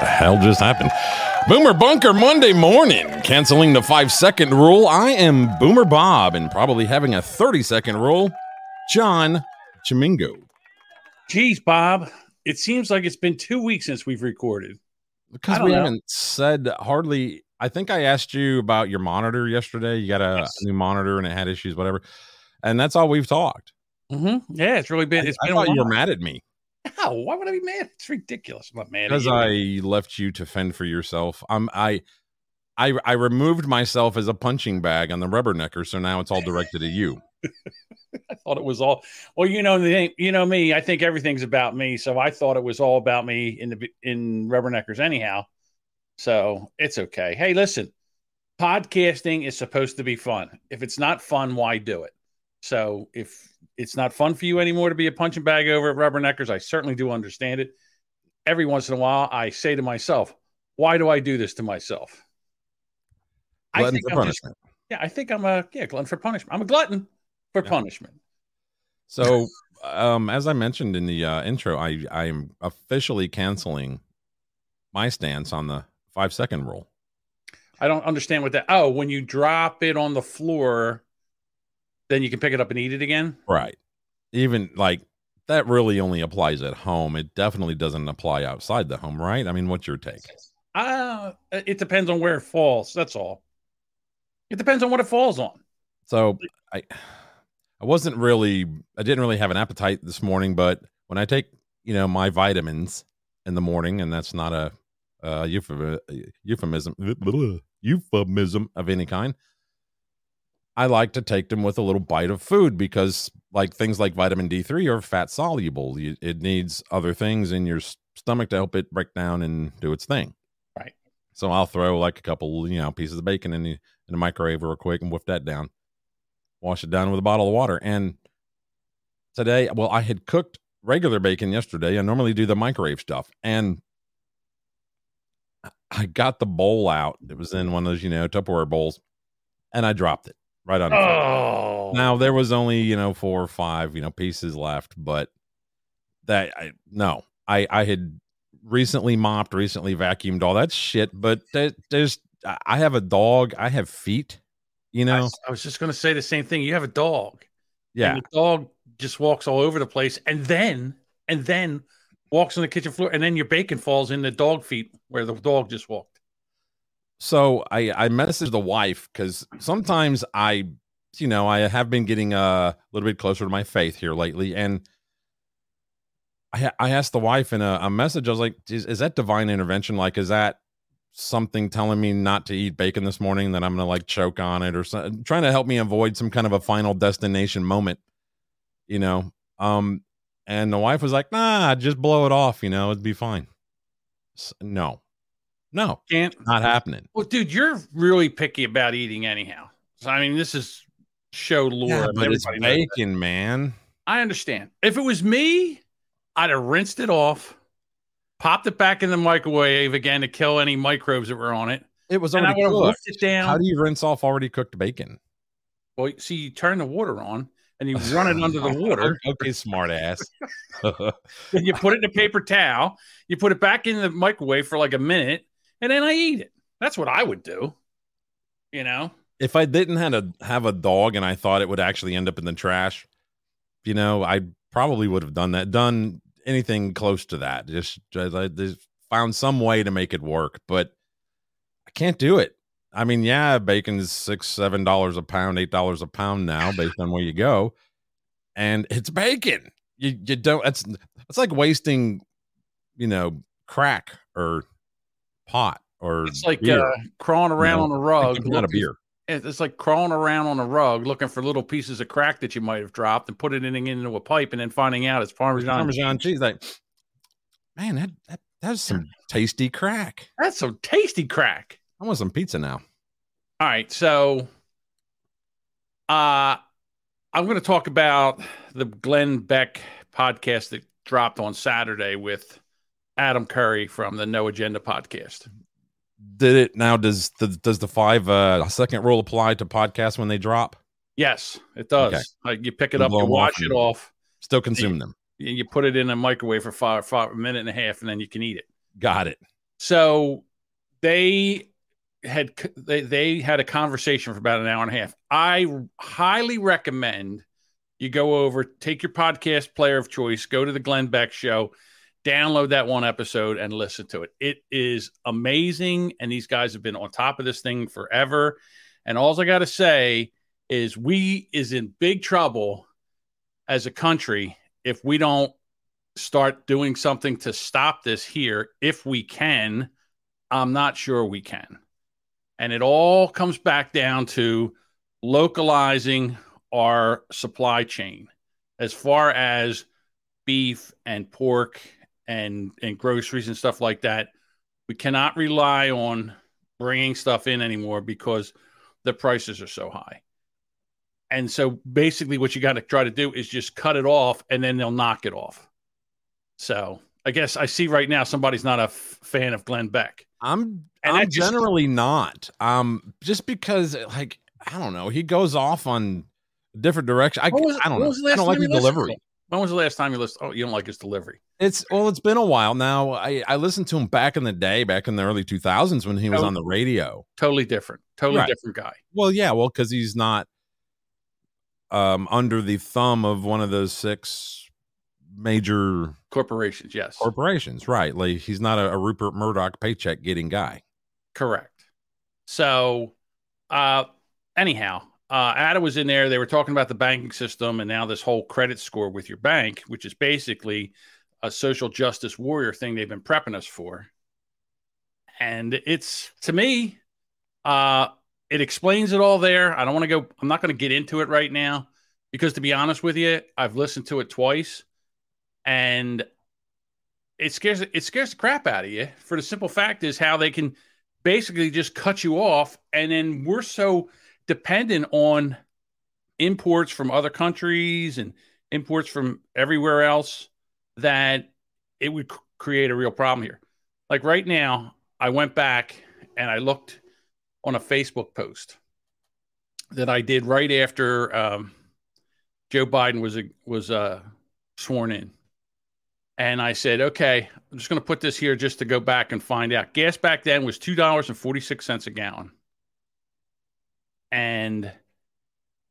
The hell just happened? Boomer Bunker Monday morning, canceling the five second rule. I am Boomer Bob and probably having a 30 second rule. John Chimingo. Geez, Bob, it seems like it's been two weeks since we've recorded. Because we know. haven't said hardly. I think I asked you about your monitor yesterday. You got a yes. new monitor and it had issues, whatever. And that's all we've talked. Mm-hmm. Yeah, it's really been. It's I, been I thought you were mad at me. How? Why would I be mad? It's ridiculous. I'm not mad because I left you to fend for yourself. I'm I. I, I removed myself as a punching bag on the rubbernecker, so now it's all directed at you. I thought it was all well, you know, you know me. I think everything's about me, so I thought it was all about me in the in rubberneckers anyhow. So it's okay. Hey, listen, podcasting is supposed to be fun. If it's not fun, why do it? So if it's not fun for you anymore to be a punching bag over at Rubberneckers. I certainly do understand it. Every once in a while, I say to myself, why do I do this to myself? Glutton I think for I'm punishment. Just, yeah, I think I'm a yeah glutton for punishment. I'm a glutton for yeah. punishment. So, um, as I mentioned in the uh, intro, I I am officially canceling my stance on the five second rule. I don't understand what that. Oh, when you drop it on the floor, then you can pick it up and eat it again. Right. Even like that really only applies at home. It definitely doesn't apply outside the home, right? I mean, what's your take? Uh, it depends on where it falls. That's all. It depends on what it falls on. So I I wasn't really I didn't really have an appetite this morning, but when I take, you know, my vitamins in the morning, and that's not a uh, euphemism euphemism of any kind. I like to take them with a little bite of food because, like things like vitamin D3 are fat soluble. It needs other things in your stomach to help it break down and do its thing. Right. So I'll throw like a couple, you know, pieces of bacon in the in the microwave real quick and whip that down. Wash it down with a bottle of water. And today, well, I had cooked regular bacon yesterday. I normally do the microwave stuff, and I got the bowl out. It was in one of those, you know, Tupperware bowls, and I dropped it right on. Oh, now there was only you know four or five you know pieces left, but that I no, I I had recently mopped, recently vacuumed all that shit, but that, there's I have a dog, I have feet, you know. I, I was just gonna say the same thing. You have a dog, yeah. the dog just walks all over the place, and then and then walks on the kitchen floor, and then your bacon falls in the dog feet where the dog just walked. So I I messaged the wife because sometimes I you know I have been getting a little bit closer to my faith here lately, and I I asked the wife in a, a message. I was like, is, is that divine intervention? Like, is that something telling me not to eat bacon this morning that I'm gonna like choke on it or trying to help me avoid some kind of a final destination moment, you know? Um, and the wife was like, nah, just blow it off, you know, it'd be fine. So, no, no, can't not happening. Well, dude, you're really picky about eating anyhow. So I mean, this is show lore. Yeah, but it's bacon, man. I understand. If it was me, I'd have rinsed it off, popped it back in the microwave again to kill any microbes that were on it. It was already cooked. It down. How do you rinse off already cooked bacon? Well, see, you turn the water on and you run it under the water. okay, smart ass. then you put it in a paper towel. You put it back in the microwave for like a minute and then I eat it. That's what I would do. You know, if I didn't have a have a dog and I thought it would actually end up in the trash, you know, I probably would have done that. Done anything close to that. Just, just, just found some way to make it work, but I can't do it. I mean, yeah, bacon's six, seven dollars a pound, eight dollars a pound now, based on where you go, and it's bacon. You you don't. It's it's like wasting, you know, crack or pot or it's like uh, crawling around you know, on a rug. Not a beer. It's like crawling around on a rug looking for little pieces of crack that you might have dropped and putting it in, into a pipe and then finding out it's Parmesan, Parmesan cheese. Like, man, that, that that's some tasty crack. That's some tasty crack. I want some pizza now. All right, so uh I'm going to talk about the Glenn Beck podcast that dropped on Saturday with Adam Curry from the No Agenda podcast. Did it now? Does the does the five uh second rule apply to podcasts when they drop? Yes, it does. Okay. Like you pick it up, you wash it off, still consume them. You put it in a microwave for five, five a minute and a half, and then you can eat it. Got it. So they had they, they had a conversation for about an hour and a half. I highly recommend you go over, take your podcast player of choice, go to the Glenn Beck show, download that one episode and listen to it. It is amazing. And these guys have been on top of this thing forever. And all I got to say is we is in big trouble as a country if we don't start doing something to stop this here. If we can, I'm not sure we can. And it all comes back down to localizing our supply chain as far as beef and pork and and groceries and stuff like that. We cannot rely on bringing stuff in anymore because the prices are so high. And so basically what you got to try to do is just cut it off and then they'll knock it off. So, I guess I see right now somebody's not a f- fan of Glenn Beck. I'm and I'm generally not. Um just because like I don't know, he goes off on different direction. I, was, I don't know. I don't like the delivery. When was the last time you listened? Oh, you don't like his delivery. It's well, it's been a while now. I, I listened to him back in the day, back in the early 2000s when he was on the radio. Totally different. Totally right. different guy. Well, yeah, well, because he's not um under the thumb of one of those six major corporations. Yes, corporations. Right. Like he's not a, a Rupert Murdoch paycheck getting guy. Correct. So, uh, anyhow, uh, Adam was in there. They were talking about the banking system and now this whole credit score with your bank, which is basically a social justice warrior thing they've been prepping us for. And it's to me, uh, it explains it all there. I don't want to go, I'm not going to get into it right now because to be honest with you, I've listened to it twice and it scares it scares the crap out of you for the simple fact is how they can basically just cut you off and then we're so dependent on imports from other countries and imports from everywhere else that it would create a real problem here. Like right now, I went back and I looked on a Facebook post that I did right after um, Joe Biden was was uh, sworn in, and I said, "Okay, I'm just going to put this here just to go back and find out." Gas back then was two dollars and forty six cents a gallon and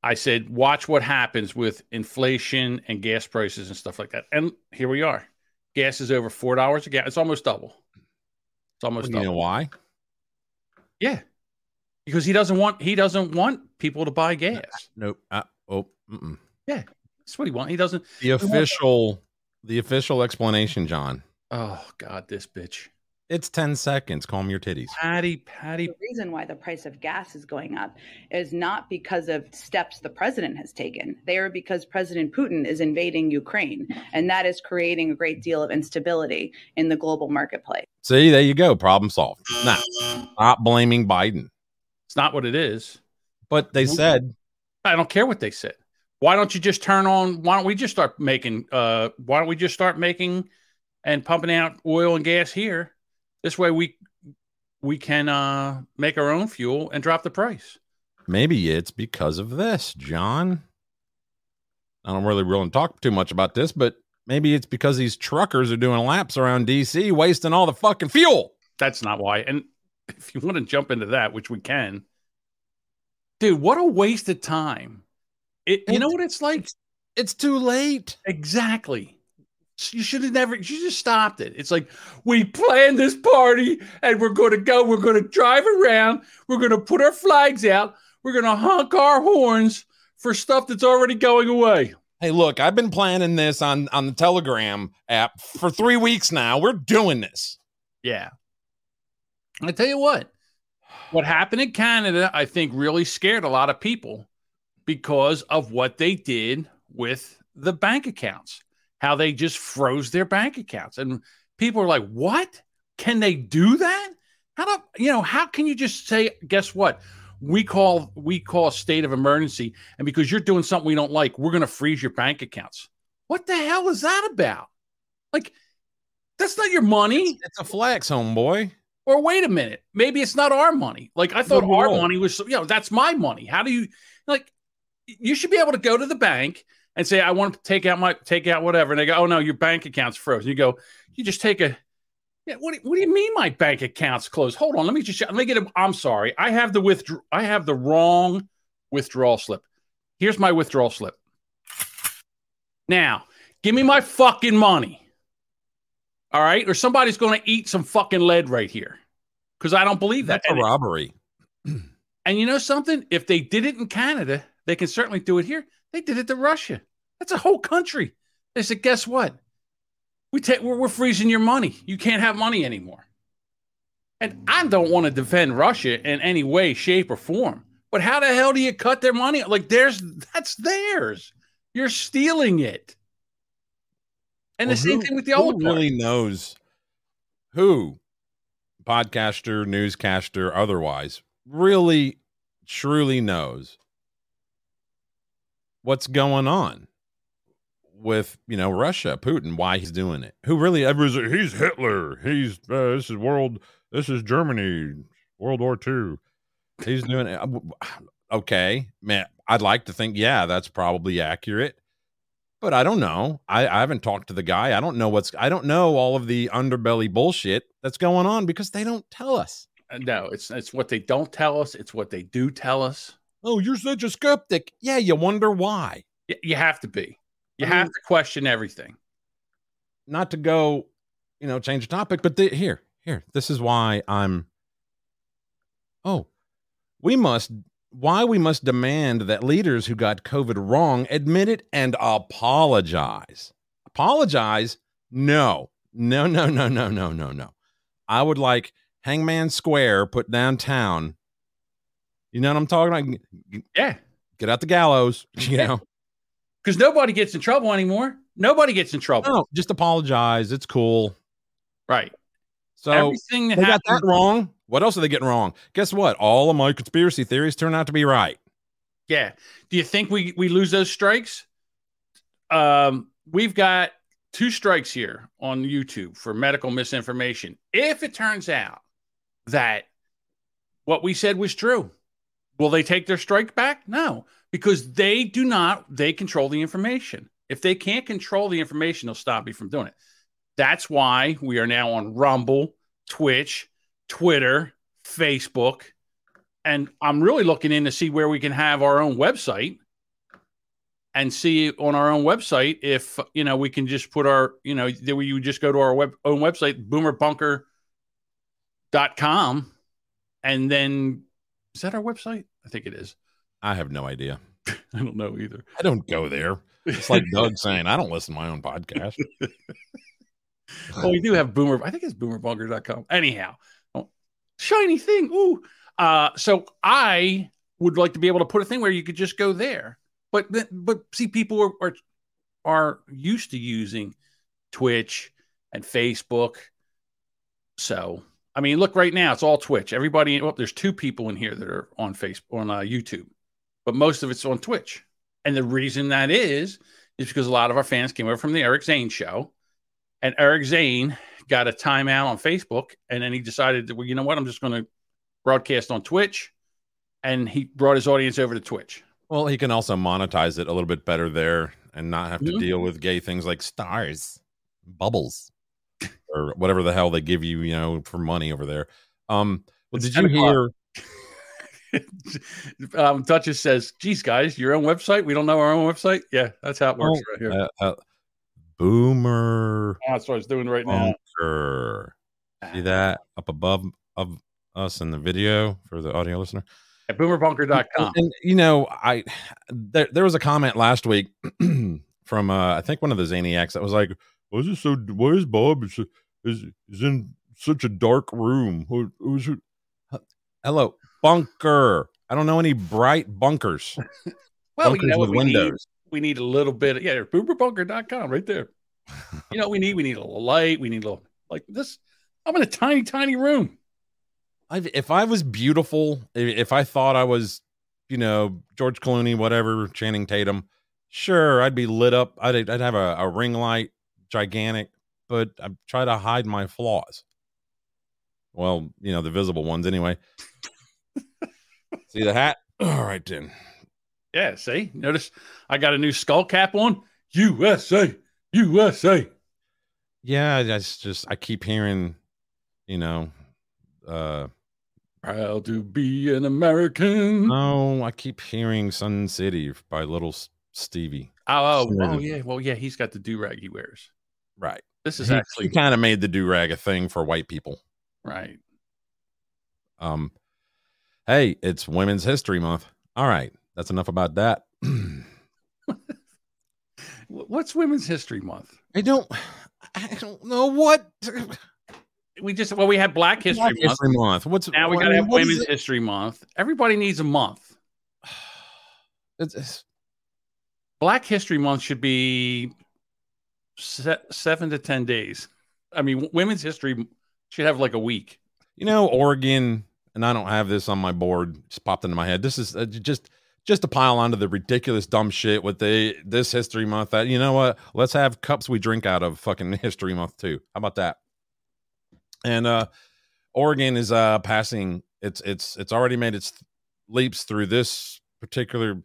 I said, watch what happens with inflation and gas prices and stuff like that. And here we are. Gas is over four dollars a gallon. It's almost double. It's almost well, you double. know why? Yeah, because he doesn't want he doesn't want people to buy gas. Nope. Uh, oh, mm-mm. yeah, that's what he wants. He doesn't. The official, the official explanation, John. Oh God, this bitch. It's 10 seconds. Calm your titties. Patty, Patty. The reason why the price of gas is going up is not because of steps the president has taken. They are because President Putin is invading Ukraine. And that is creating a great deal of instability in the global marketplace. See, there you go. Problem solved. Now, stop blaming Biden. It's not what it is. But they said. I don't care what they said. Why don't you just turn on? Why don't we just start making? Uh, why don't we just start making and pumping out oil and gas here? This way we we can uh, make our own fuel and drop the price. Maybe it's because of this, John. I don't really really talk too much about this, but maybe it's because these truckers are doing laps around DC, wasting all the fucking fuel. That's not why. And if you want to jump into that, which we can, dude, what a waste of time. It, you know what it's like? It's too late. Exactly. You should have never, you just stopped it. It's like, we planned this party and we're going to go, we're going to drive around, we're going to put our flags out, we're going to honk our horns for stuff that's already going away. Hey, look, I've been planning this on, on the Telegram app for three weeks now. We're doing this. Yeah. I tell you what, what happened in Canada, I think really scared a lot of people because of what they did with the bank accounts how they just froze their bank accounts. And people are like, what? Can they do that? How do you know, how can you just say, guess what? We call we call a state of emergency, and because you're doing something we don't like, we're gonna freeze your bank accounts. What the hell is that about? Like, that's not your money. It's, it's a flex, homeboy. Or wait a minute, maybe it's not our money. Like I thought our money was, you know, that's my money. How do you like? You should be able to go to the bank and say, I want to take out my take out whatever. And they go, Oh no, your bank account's frozen. You go, you just take a Yeah, what, do- what do you mean my bank account's closed? Hold on, let me just let me get a I'm sorry. I have the withdraw I have the wrong withdrawal slip. Here's my withdrawal slip. Now, give me my fucking money. All right? Or somebody's going to eat some fucking lead right here. Cuz I don't believe that. That's a And, robbery. and you know something? If they did it in Canada, they can certainly do it here. They did it to Russia. That's a whole country. They said, "Guess what? We take we're, we're freezing your money. You can't have money anymore." And I don't want to defend Russia in any way, shape, or form. But how the hell do you cut their money? Like there's that's theirs. You're stealing it. And Well, the same who- thing with the who old really knows who podcaster, newscaster, otherwise really truly knows what's going on with you know Russia, Putin, why he's doing it. Who really ever he's Hitler. He's uh, this is world. This is Germany. World War II. He's doing it. Okay, man. I'd like to think yeah, that's probably accurate but I don't know. I, I haven't talked to the guy. I don't know what's. I don't know all of the underbelly bullshit that's going on because they don't tell us. Uh, No, it's it's what they don't tell us. It's what they do tell us. Oh, you're such a skeptic. Yeah, you wonder why. Y- You have to be. You I have mean- to question everything. Not to go, you know, change the topic, but the, here, here. This is why I'm. Oh, we must. Why we must demand that leaders who got COVID wrong admit it and apologize. Apologize? No, no, no, no, no, no, no, no. I would like Hangman Square put downtown. You know what I'm talking about? Yeah. Get out the gallows. You know, because nobody gets in trouble anymore. Nobody gets in trouble. no, just apologize. It's cool. Right. So Everything that they got that wrong. What else are they getting wrong? Guess what? All of my conspiracy theories turn out to be right. Yeah. Do you think we we lose those strikes? Um, we've got two strikes here on YouTube for medical misinformation. If it turns out that what we said was true, will they take their strike back? No, because they do not. They control the information. If they can't control the information, they'll stop you from doing it. That's why we are now on Rumble, Twitch, Twitter, Facebook, and I'm really looking in to see where we can have our own website and see on our own website if you know we can just put our you know that we you just go to our web own website boomerbunker.com and then is that our website? I think it is. I have no idea. i don't know either. I don't go there. It's like Doug saying, I don't listen to my own podcast. well we do have boomer i think it's boomerbunker.com anyhow oh, shiny thing. Ooh. Uh so i would like to be able to put a thing where you could just go there. But but see people are are, are used to using twitch and facebook. So i mean look right now it's all twitch. Everybody well, there's two people in here that are on facebook on uh, youtube but most of it's on twitch. And the reason that is is because a lot of our fans came over from the eric zane show. And Eric Zane got a timeout on Facebook, and then he decided that, well, you know what, I'm just going to broadcast on Twitch, and he brought his audience over to Twitch. Well, he can also monetize it a little bit better there and not have to Mhm. deal with gay things like stars, bubbles, or whatever the hell they give you, you know, for money over there. Um, well, It's did you hear? um, Duchess says, "Geez, guys, your own website? We don't know our own website. Yeah, that's how it works Oh, right here. Uh, uh, Boomer that's what I was doing right now. Bunker. See that up above of us in the video for the audio listener? At boomerbunker.com. And you know, I there there was a comment last week from uh I think one of the Zaniacs that was like, "Was this so? Why is Bob is is, is in such a dark room? Who, who's who? Hello, bunker. I don't know any bright bunkers. Well, bunkers you know what with we need? windows. We need a little bit. Of, yeah, boomerbunker.com right there. you know what we need? We need a little light. We need a little like this. I'm in a tiny, tiny room. I've, if I was beautiful, i- if I thought I was, you know, George Clooney, whatever, Channing Tatum, sure, I'd be lit up. I'd, I'd have a, a ring light, gigantic, but I try to hide my flaws. Well, you know, the visible ones anyway. See the hat? All right, then. Yeah, see, notice I got a new skull cap on. USA, USA. Yeah, that's just, I keep hearing you know, uh, Proud to be an American. no, I keep hearing Sun City by Little Stevie. Oh, oh, oh, yeah. Well, yeah, he's got the do rag he wears. Right. This is he, actually kind of made the do rag a thing for white people. right. Um, hey, it's Women's History Month. All right, that's enough about that. What's Women's History Month? I don't, I don't know what We just well, we had Black History Black Month. History Month. What's Now we got to have Women's? History Month. Everybody needs a month. It's- it's- Black History Month should be se- seven to ten days. I mean, Women's History should have like a week. you know, Oregon, and I don't have this on my board. Just popped into my head. This is uh, just just to pile onto the ridiculous dumb shit with the this History Month. That you know what? Let's have cups we drink out of fucking History Month too. How about that? And uh Oregon is uh passing. It's it's it's already made its leaps through this particular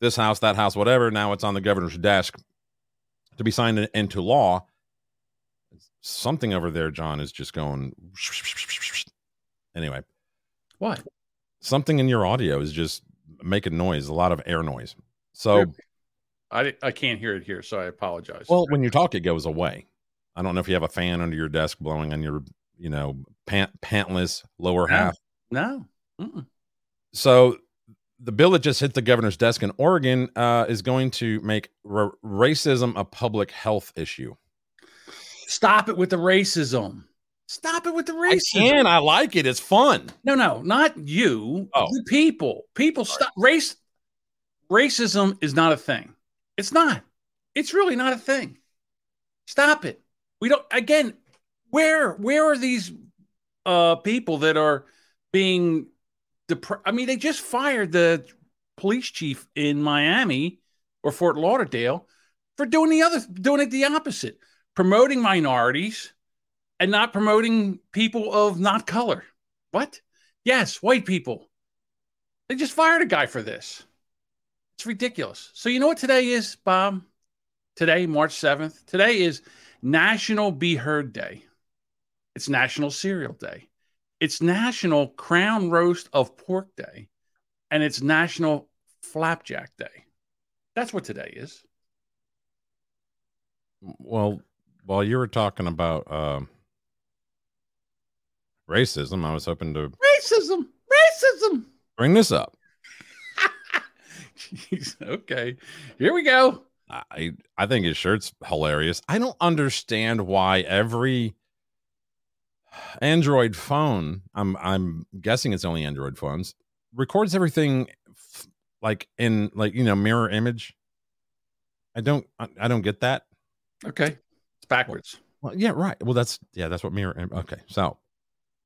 this house, that house, whatever. Now it's on the governor's desk to be signed into law. Something over there, John, is just going. Anyway, What? something in your audio is just making noise, a lot of air noise. So, I I can't hear it here, so I apologize. well, when you talk, it goes away. I don't know if you have a fan under your desk blowing on your, you know, pant pantless lower No. half. no. Mm-mm. So, the bill that just hit the governor's desk in Oregon uh, is going to make ra- racism a public health issue. Stop it with the racism. Stop it with the racism. I can. I like it. It's fun. No, no, not you. Oh. The people. People stop race. Racism is not a thing. It's not. It's really not a thing. Stop it. We don't again, where where are these uh people that are being depre- I mean, they just fired the police chief in Miami or Fort Lauderdale for doing the other doing it the opposite, promoting minorities and not promoting people of not color. What? Yes, white people. They just fired a guy for this. It's ridiculous. So you know what today is, Bob? Today, March 7th. Today is National Be Heard Day. It's National Cereal Day. It's National Crown Roast of Pork Day. And it's National Flapjack Day. That's what today is. Well, while you were talking about um racism, I was hoping to Racism. Racism. bring this up. Jeez, okay. Here we go. I I think his shirt's hilarious. I don't understand why every Android phone, I'm I'm guessing it's only Android phones, records everything f- like in like you know mirror image. I don't I, I don't get that. Okay. It's backwards. Well, yeah, right. Well, that's yeah, that's what mirror. im- Okay, so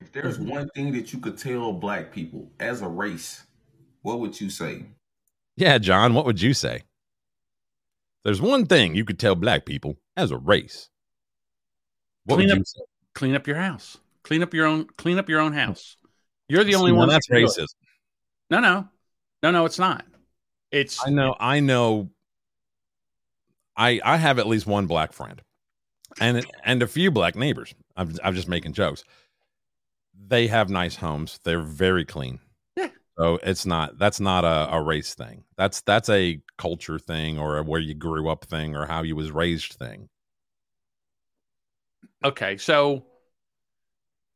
If there's one thing that you could tell black people as a race, what would you say? yeah, John, what would you say? There's one thing you could tell black people as a race. What Clean would up- you say? Clean up your house. Clean up your own clean up your own house. You're the only one that's racist. No, no. No, no, it's not. It's I know, I know. I I have at least one black friend, and and a few black neighbors. I'm I'm just making jokes. They have nice homes. They're very clean. Yeah. So it's not that's not a, a race thing. That's that's a culture thing or a where you grew up thing or how you was raised thing. Okay. So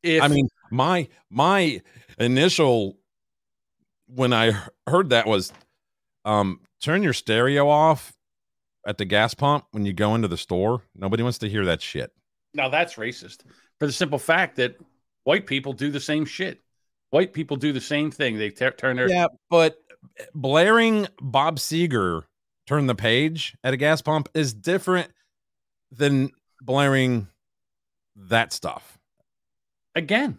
if I mean, my my initial when I heard that was um turn your stereo off at the gas pump when you go into the store. Nobody wants to hear that shit. now that's racist for the simple fact that white people do the same shit. White people do the same thing. They t- turn their Yeah, but blaring Bob Seger turn the page at a gas pump is different than blaring that stuff. again.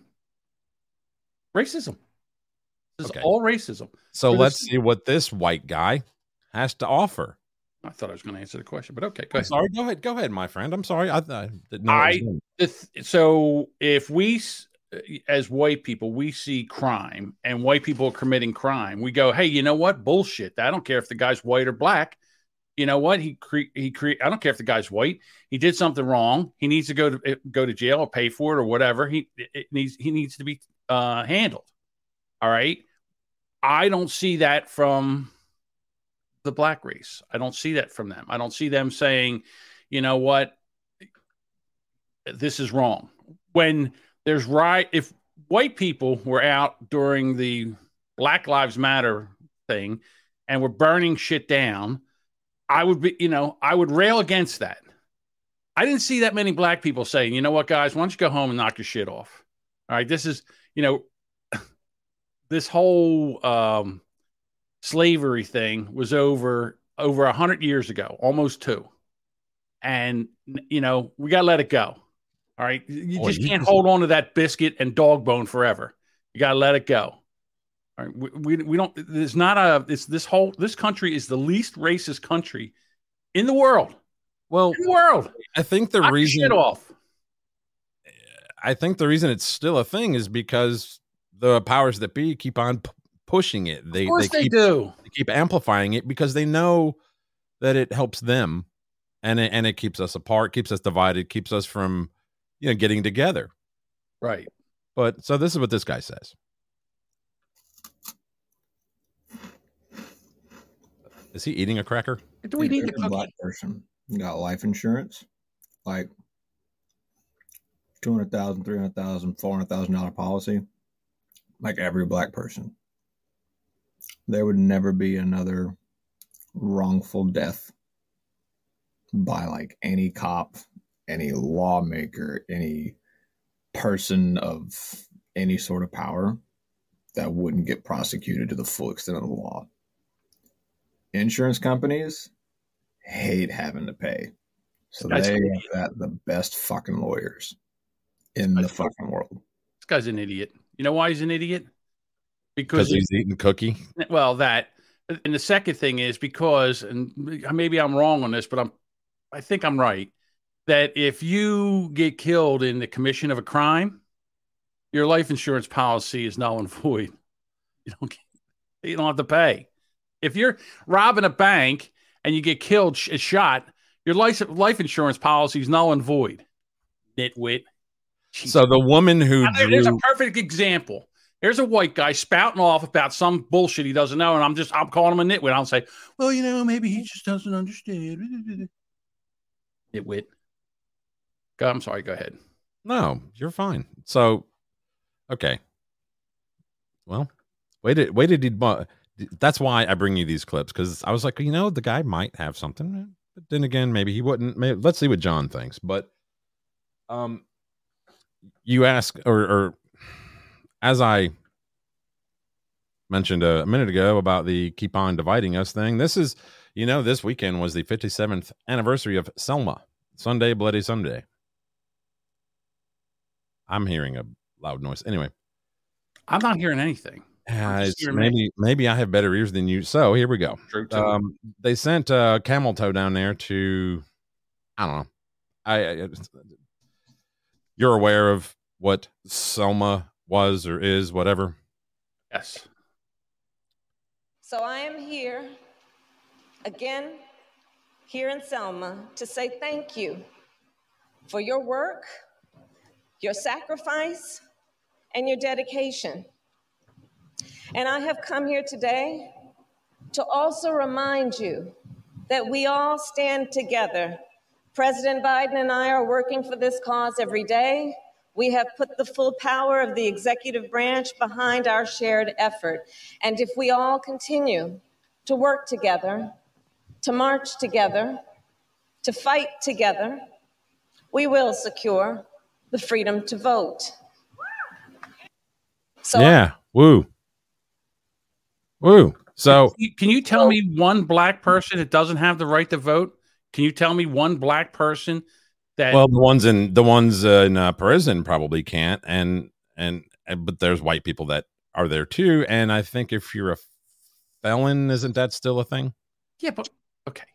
Racism. This Okay. is all racism. So For let's s- see what this white guy has to offer. I thought I was going to answer the question, but okay, go ahead. sorry. Go ahead. Go ahead, my friend. I'm sorry. I, I didn't know. I- it was him. the th- so if we uh, as white people we see crime and white people are committing crime we go hey you know what bullshit i don't care if the guy's white or black you know what? He cre- he I don't care if the guy's white. He did something wrong. He needs to go to eh, go to jail or pay for it or whatever. He needs he needs to be uh, handled. All right. I don't see that from the black race. I don't see that from them. I don't see them saying, you know what, this is wrong. When there's right, if white people were out during the Black Lives Matter thing and were burning shit down, I would be, you know, I would rail against that. I didn't see that many black people saying, you know what, guys, why don't you go home and knock your shit off? All right, this is, you know, this whole um, slavery thing was over over a hundred years ago, almost two, and you know we got to let it go. All right, you Boy, just can't hold on to that biscuit and dog bone forever. You got to let it go. All right, we, we, we don't. There's not a. It's this whole. This country is the least racist country in the world. Well, In the world. I think the Knock reason shit off. I think the reason it's still a thing is because the powers that be keep on p- pushing it. They Of course they, keep, do. they keep amplifying it because they know that it helps them, and it, and it keeps us apart, keeps us divided, keeps us from you know getting together. Right. But so this is what this guy says. Is he eating a cracker? Do we need you're a black person got life insurance, like 200,000, 300,000, 400,000 dollar policy, like every black person. There would never be another wrongful death by like any cop, any lawmaker, any person of any sort of power that wouldn't get prosecuted to the full extent of the law. Insurance companies hate having to pay. So That's they an have got the best fucking lawyers in the fucking- fucking world. This guy's an idiot. You know why he's an idiot? Because Because he's eating cookie. well, that and the second thing is because, and maybe I'm wrong on this, but I'm, I think I'm right that if you get killed in the commission of a crime, your life insurance policy is null and void. You don't, get- you don't have to pay. If you're robbing a bank and you get killed, sh- shot, your life life insurance policy is null and void. Nitwit. So the woman who Now, there- There's a perfect example. There's a white guy spouting off about some bullshit he doesn't know, and I'm just I'm calling him a nitwit. I'll say, well, you know, maybe he just doesn't understand. Nitwit. Go, I'm sorry. Go ahead. no, you're fine. So, okay. Well, wait, wait, waited. He, that's why I bring you these clips because I was like, you know, the guy might have something, but then again, maybe he wouldn't. Maybe, let's see what John thinks. But, um, you ask, or, or as I mentioned a, minute ago about the keep on dividing us thing, this is, you know, this weekend was the 57th anniversary of Selma, Sunday, Bloody Sunday. I'm hearing a loud noise. Anyway, I'm not hearing anything. Uh, I'm just it's hearing me. maybe maybe I have better ears than you. So here we go. True. too. Um, they sent uh, camel toe down there to, I don't know. I, I you're aware of what Selma was or is, whatever. yes. So I am here again, here in Selma, to say thank you for your work, your sacrifice, and your dedication. And I have come here today to also remind you that we all stand together. President Biden and I are working for this cause every day. We have put the full power of the executive branch behind our shared effort. And if we all continue to work together, to march together, to fight together, we will secure the freedom to vote. So yeah. Woo. Woo. So Can you tell me one black person that doesn't have the right to vote? Can you tell me one black person that well, the ones in the ones uh, in uh, prison probably can't, and and but there's white people that are there too. And I think if you're a felon, isn't that still a thing? Yeah, but okay.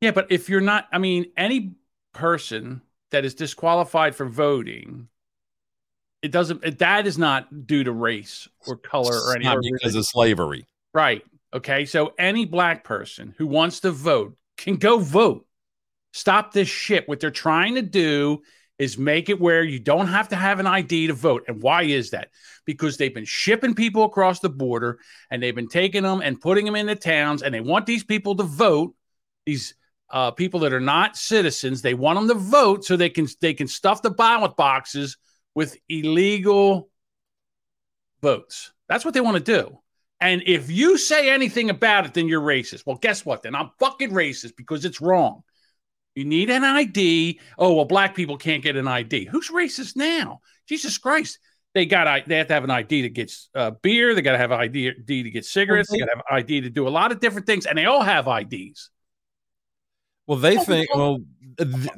Yeah, but if you're not, I mean, any person that is disqualified from voting, it doesn't. That is not due to race or color or any Not because of slavery. Right. Okay. So any black person who wants to vote can go vote. Stop this shit. What they're trying to do is make it where you don't have to have an ID to vote. And why is that? Because they've been shipping people across the border and they've been taking them and putting them into towns and they want these people to vote. These uh, people that are not citizens, they want them to vote so they can they can stuff the ballot boxes with illegal votes. That's what they want to do. And if you say anything about it, then you're racist. Well, guess what? Then I'm fucking racist because it's wrong. You need an ID. Oh, well, black people can't get an ID. Who's racist now? Jesus Christ. They got they have to have an ID to get uh, beer. They got to have an ID to get cigarettes. They got to have ID to do a lot of different things, and they all have IDs. Well, they think well the,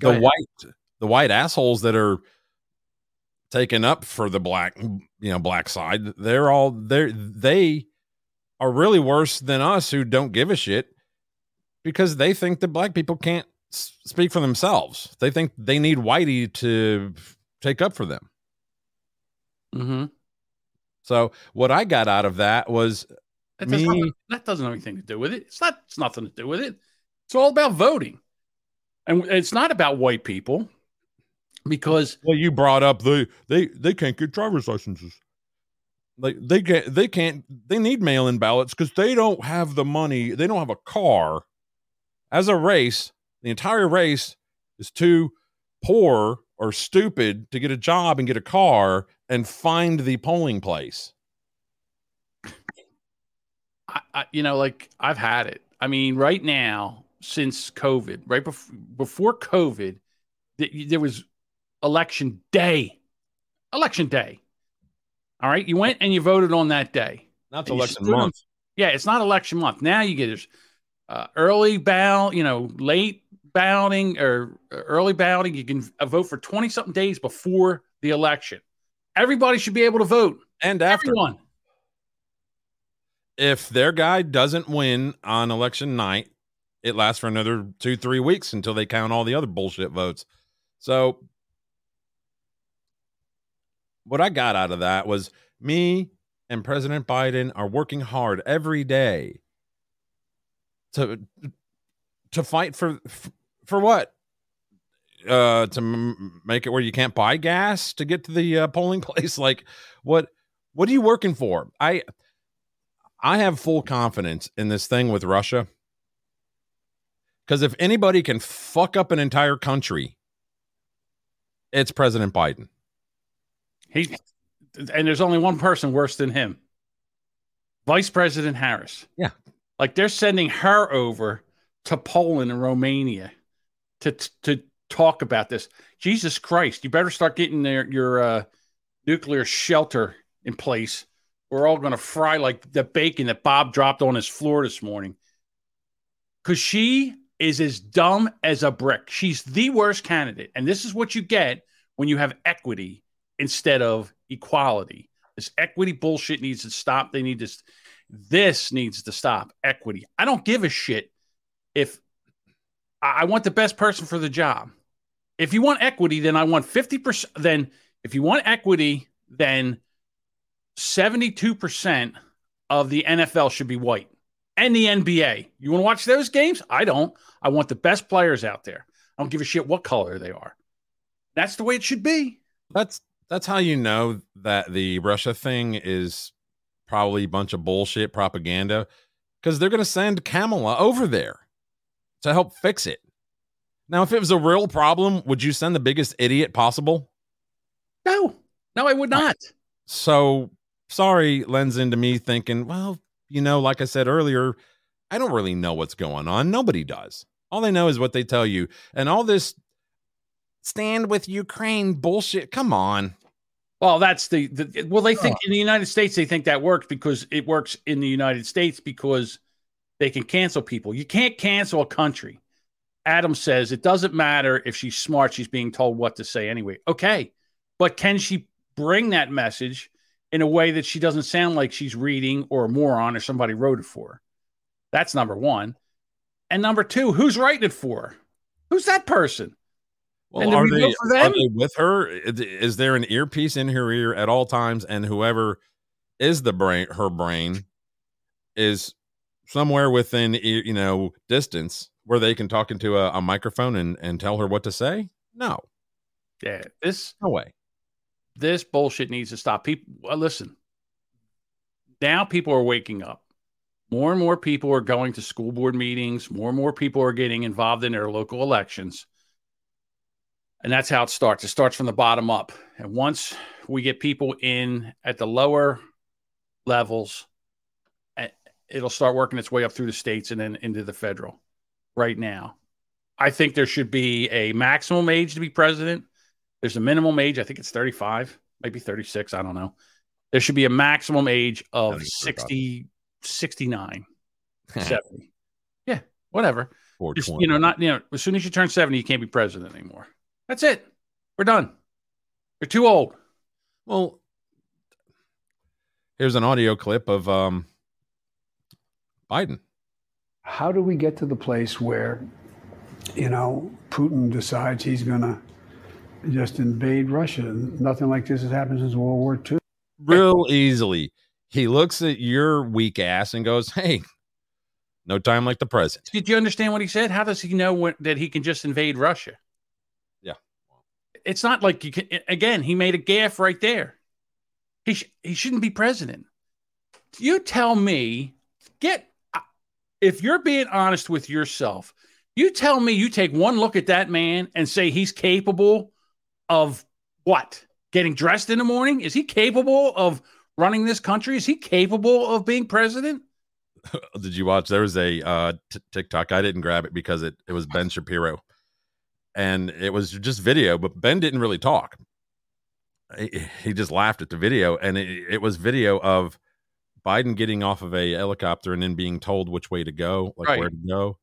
the white the white assholes that are taken up for the black you know black side they're all they they are really worse than us who don't give a shit because they think that black people can't speak for themselves. They think they need whitey to take up for them. Mm-hmm. so what i got out of that was that, me, not, that doesn't have anything to do with it. It's not it's nothing to do with it. It's all about voting. And it's not about white people because well you brought up the they they can't get driver's licenses. Like they get they can't they need mail-in ballots because they don't have the money they don't have a car. As a race the entire race is too poor or stupid to get a job and get a car and find the polling place. I, I, you know like i've had it. I mean right now since covid right before before covid there was election day. Election day. All right. You went and you voted on that day. Not election month. yeah, it's not election month. Now you get this uh, early ballot, you know, late balloting or early balloting. You can vote for 20 something days before the election. Everybody should be able to vote. And after. Everyone. If their guy doesn't win on election night, it lasts for another two, three weeks until they count all the other bullshit votes. So what I got out of that was me and President Biden are working hard every day to to fight for for what? Uh to m- make it where you can't buy gas to get to the uh, polling place? Like what what are you working for? I i have full confidence in this thing with russia. Because if anybody can fuck up an entire country it's president biden he and there's only one person worse than him. Vice President Harris. Yeah. Like they're sending her over to Poland and Romania to to talk about this. Jesus Christ, you better start getting their your uh, nuclear shelter in place. We're all going to fry like the bacon that Bob dropped on his floor this morning. Cuz she is as dumb as a brick. She's the worst candidate. And this is what you get when you have equity instead of equality. This equity bullshit needs to stop. They need to, this needs to stop. Equity. I don't give a shit if I want the best person for the job. If you want equity, then I want 50%. Then if you want equity, then 72% of the NFL should be white and the NBA. You want to watch those games? I don't. I want the best players out there. I don't give a shit what color they are. That's the way it should be. That's that's how you know that the Russia thing is probably a bunch of bullshit propaganda because they're going to send Kamala over there to help fix it. Now, if it was a real problem, would you send the biggest idiot possible? No, no, I would not. So sorry, lends into me thinking, well, you know, like I said earlier, I don't really know what's going on. Nobody does. All they know is what they tell you. And all this stand with Ukraine bullshit. Come on. Well, that's the, the well. They think in the United States they think that works because it works in the United States because they can cancel people. You can't cancel a country. Adam says it doesn't matter if she's smart; she's being told what to say anyway. Okay, but can she bring that message in a way that she doesn't sound like she's reading or a moron or somebody wrote it for? Her? That's number one. And number two, who's writing it for? Her? Who's that person? Well, are they, are they with her? Is there an earpiece in her ear at all times? And whoever is the brain, her brain, is somewhere within you know distance where they can talk into a, a microphone and and tell her what to say? No, Yeah, this no way. this bullshit needs to stop. People, well, listen. Now people are waking up. More and more people are going to school board meetings. More and more people are getting involved in their local elections. And that's how it starts. It starts from the bottom up. And once we get people in at the lower levels, it'll start working its way up through the states and then into the federal. Right now, I think there should be a maximum age to be president. There's a minimum age. I think it's 35, maybe 36. I don't know. There should be a maximum age of think 60, 69, 70. Yeah, whatever. Just, you know, not, you know, as soon as you turn 70, you can't be president anymore. That's it. We're done. You're too old. Well, here's an audio clip of um Biden. how do we get to the place where, you know, Putin decides he's going to just invade Russia? Nothing like this has happened since World War II. Real easily. He looks at your weak ass and goes, Hey, no time like the present. Did you understand what he said? How does he know when, that he can just invade Russia? It's not like you can. Again, he made a gaffe right there. He sh- he shouldn't be president. You tell me, get if you're being honest with yourself. You tell me you take one look at that man and say he's capable of what? Getting dressed in the morning? Is he capable of running this country? Is he capable of being president? Did you watch? There was a uh, t- TikTok. I didn't grab it because it, it was Ben Shapiro and it was just video, but Ben didn't really talk. He, he just laughed at the video and it, it was video of Biden getting off of a helicopter and then being told which way to go, like Right. where to go.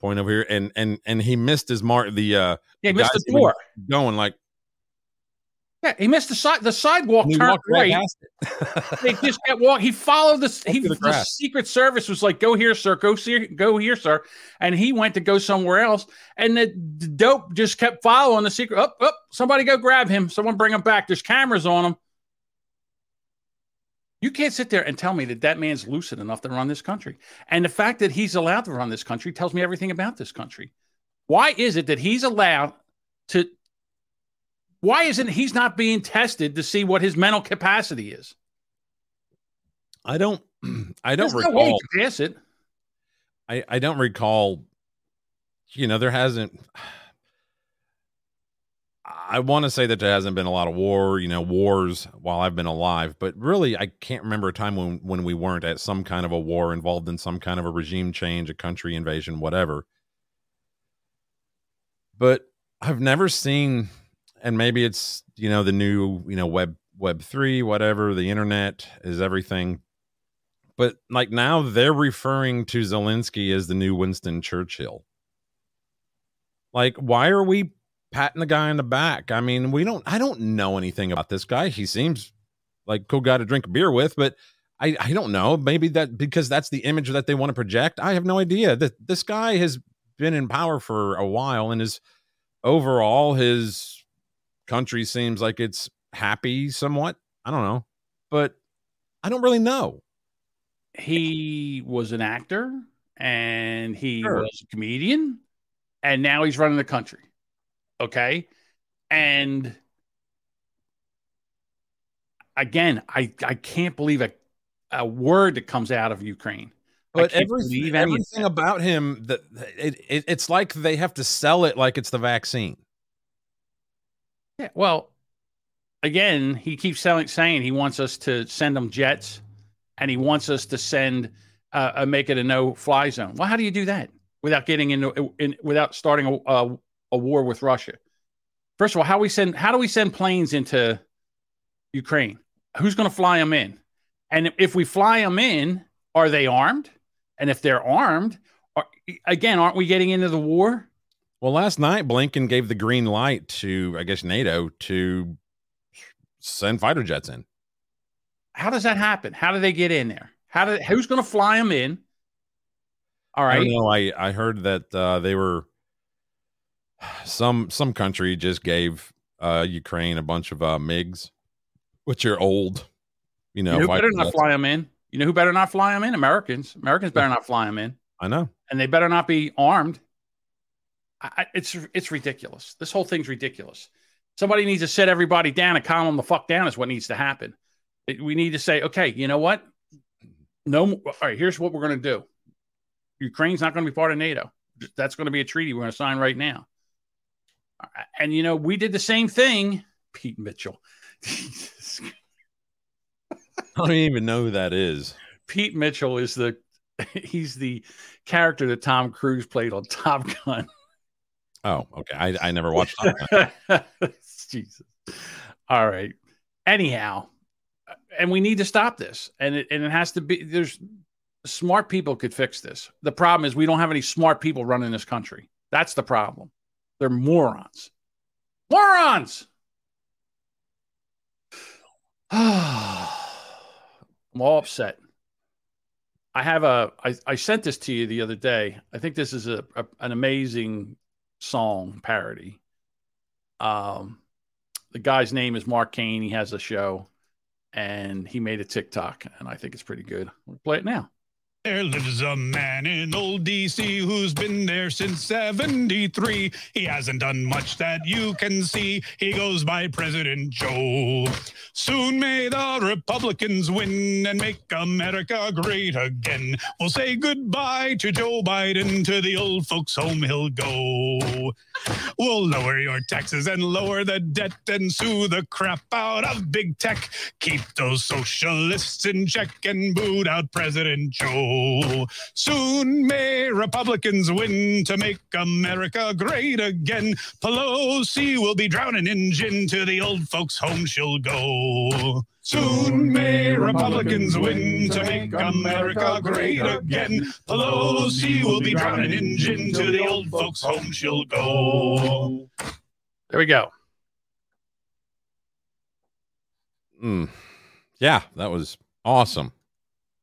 Point over here, and and and he missed his mark. The uh, Yeah, he the missed the door. going like Yeah, he missed the side. The sidewalk he turned right right. past it. They just kept walking. He followed the. He, the the. Secret Service was like, "Go here, sir. Go see. Go here, sir." And he went to go somewhere else, and the, the dope just kept following the secret. Up, up! Somebody go grab him. Someone bring him back. There's cameras on him. You can't sit there and tell me that that man's lucid enough to run this country. And the fact that he's allowed to run this country tells me everything about this country. Why is it that he's allowed to? Why isn't he's not being tested to see what his mental capacity is? I don't. I don't There's recall. can pass it. I, I don't recall, you know, there hasn't. I want to say that there hasn't been a lot of war, you know, wars while I've been alive, but really, I can't remember a time when when we weren't at some kind of a war involved in some kind of a regime change, a country invasion, whatever. But I've never seen, and maybe it's you know the new you know web web three, whatever. The internet is everything but like now they're referring to Zelensky as the new Winston Churchill. Like, why are we patting the guy on the back? I mean, we don't. I don't know anything about this guy. He seems like cool guy to drink a beer with, but I I don't know. Maybe that because that's the image that they want to project. I have no idea. That this guy has been in power for a while, and his overall his country seems like it's happy somewhat. I don't know, but I don't really know. He was an actor and he Sure. was a comedian and now he's running the country. Okay. And again, I, I can't believe a, a word that comes out of Ukraine. But everything, believe any of everything about him that it, it it's like they have to sell it like it's the vaccine Yeah. Well, again, he keeps selling, saying he wants us to send them jets and he wants us to send, uh, uh, make it a no fly zone. Well, how do you do that without getting into, in, without starting a, a, a war with Russia? First of all, how we send, how do we send planes into Ukraine? Who's going to fly them in? And if we fly them in, are they armed? And if they're armed, are, again, aren't we getting into the war? Well last night blinken gave the green light to i guess nato to send fighter jets in How does that happen? How do they get in there? How do who's going to fly them in? All right. i know i i heard that uh they were some some country just gave uh ukraine a bunch of uh migs which are old you know you fighter better not jets. fly them in. You know who better not fly them in? Americans. Americans better not fly them in, I know. and they better not be armed. I, it's it's ridiculous. This whole thing's ridiculous. Somebody needs to sit everybody down and calm them the fuck down. Is what needs to happen. It- we need to say, okay, you know what? No, all right. Here's what we're going to do. Ukraine's not going to be part of NATO. That's going to be a treaty we're going to sign right now. And you know, we did the same thing. Pete Mitchell. I don't even know who that is. Pete Mitchell is the he's the character that Tom Cruise played on Top Gun. Oh, okay. I, I never watched that. Jesus. All right. Anyhow, and we need to stop this. And it and it has to be there's smart people could fix this. The problem is we don't have any smart people running this country. That's the problem. They're morons. Morons. I'm all upset. I have a. I, I sent this to you the other day. I think this is a, a an amazing song parody. Um, the guy's name is Mark Kane. He has a show, and he made a TikTok, and I think it's pretty good. We'll play it now. There lives a man in old DC who's been there since 73. He hasn't done much that you can see. He goes by President Joe. Soon may the Republicans win and make America great again. We'll say goodbye to Joe Biden. To the old folks' home he'll go. We'll lower your taxes and lower the debt and sue the crap out of big tech. Keep those socialists in check and boot out President Joe. Soon may Republicans win to make America great again. Pelosi will be drowning in gin to the old folks' home she'll go. Soon may Republicans win to make America great again. Pelosi will be drowning in gin to the old folks' home she'll go. There we go. Mm. Yeah, that was awesome.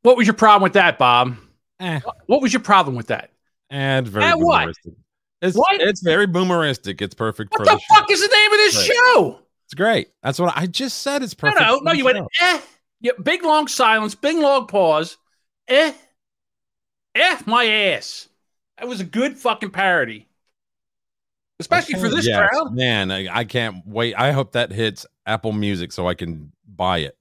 What was your problem with that, Bob? Eh. What was your problem with that? And very And what? boomeristic. It's, What? it's very boomeristic. It's perfect What for the the show. fuck is the name of this Right. show? It's great. That's what I just said. It's perfect. no, no. the You went eh. Yeah, big long silence, big long pause. Eh, eh, my ass. That was a good fucking parody, especially for this Yes, crowd. Man, I, I can't wait. I hope that hits Apple Music so I can buy it.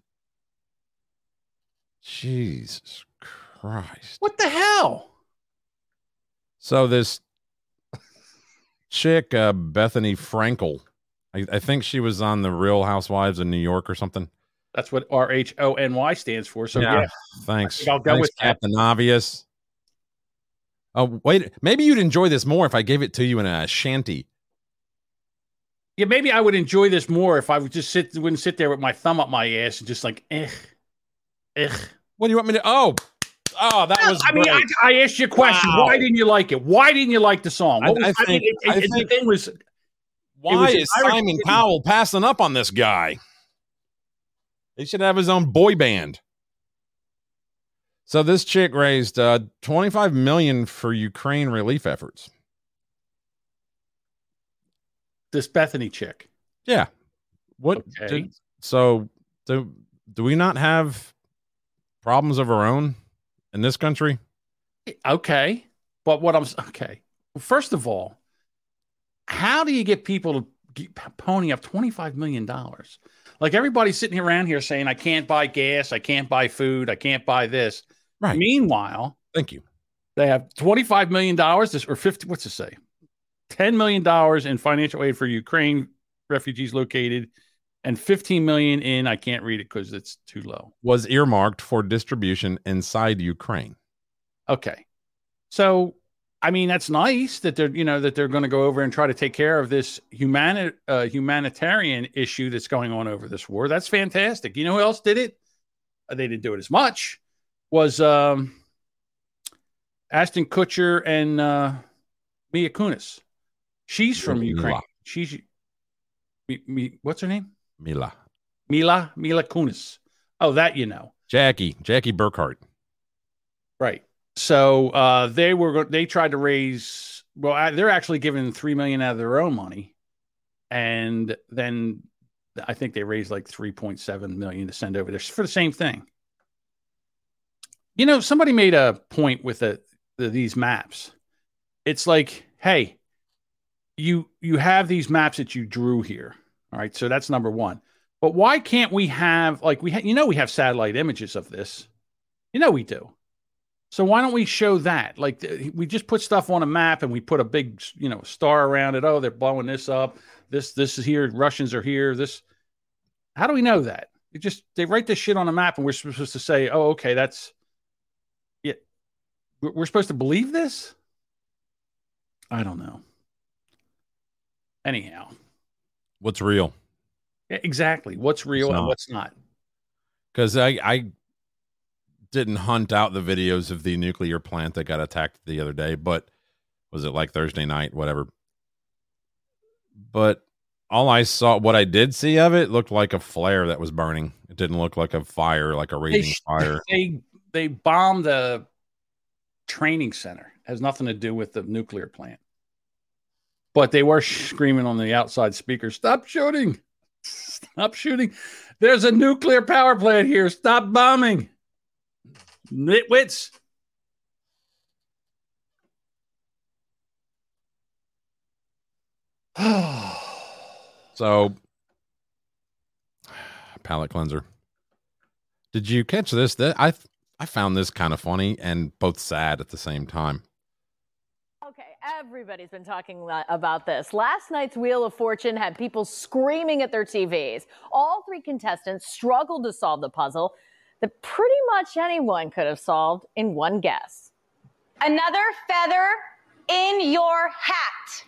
Jesus Christ. What the hell? So this chick, uh, Bethenny Frankel, I, I think she was on the Real Housewives of New York or something. That's what R H O N Y stands for. So yeah, Thanks. I'll go Thanks, with that. Captain Obvious. Oh wait, maybe you'd enjoy this more if I gave it to you in a shanty. yeah. Maybe I would enjoy this more if I would just sit, wouldn't sit there with my thumb up my ass and just like eh, eh. What do you want me to? Oh, oh, that was. I mean, I. I asked you a question. Wow. Why didn't you like it? Why didn't you like the song? I- was, I I, mean, think- it, it, I it- think- the thing was, Why was is Simon kid. Cowell passing up on this guy? He should have his own boy band. So this chick raised uh, 25 million for Ukraine relief efforts. this Bethenny chick. Yeah. What? Okay. did- so do do we not have problems of our own in this country? Okay. But what I'm okay. First of all, how do you get people to pony up $25 million? Like everybody's sitting around here saying, I can't buy gas, I can't buy food, I can't buy this. Right. Meanwhile, Thank you. they have $25 million this, or 50, what's it say? $10 million in financial aid for Ukraine refugees located and 15 million in, I can't read it because it's too low. Was earmarked for distribution inside Ukraine. Okay. So, I mean, that's nice that they're, you know, that they're going to go over and try to take care of this humani- uh, humanitarian issue that's going on over this war. That's fantastic. You know who else did it? Uh, They didn't do it as much. Was um, Ashton Kutcher and uh, Mia Kunis. She's from Ukraine. She's me, me, what's her name? Mila. Mila Mila Kunis. Oh, that you know. Jackie. Jackie Burkhart. Right. So uh, they were they tried to raise well they're actually giving three million out of their own money, and then I think they raised like three point seven million to send over there for the same thing. You know, somebody made a point with the, the these maps. It's like, hey, you you have these maps that you drew here. All right, so that's number one. But why can't we have like we ha- you know we have satellite images of this? You know we do. So why don't we show that? Like we just put stuff on a map and we put a big you know star around it. Oh, they're blowing this up. This this is here. Russians are here. This. How do we know that? They just they write this shit on a map and we're supposed to say, oh, okay, that's. Yeah, we're supposed to believe this. I don't know. Anyhow, What's real? Exactly. What's real It's and what's not. Because I I didn't hunt out the videos of the nuclear plant that got attacked the other day, but was it like Thursday night, whatever. But all I saw, what I did see of it, looked like a flare that was burning. It didn't look like a fire, like a raging sh- fire. they they bombed the training center. Has nothing to do with the nuclear plant. But they were screaming on the outside speakers, "Stop shooting! Stop shooting! There's a nuclear power plant here. Stop bombing, nitwits!" So, palate cleanser. Did you catch this? That I I found this kind of funny and both sad at the same time. Everybody's been talking about this. Last night's Wheel of Fortune had people screaming at their TVs. All three contestants struggled to solve the puzzle that pretty much anyone could have solved in one guess. Another feather in your hat.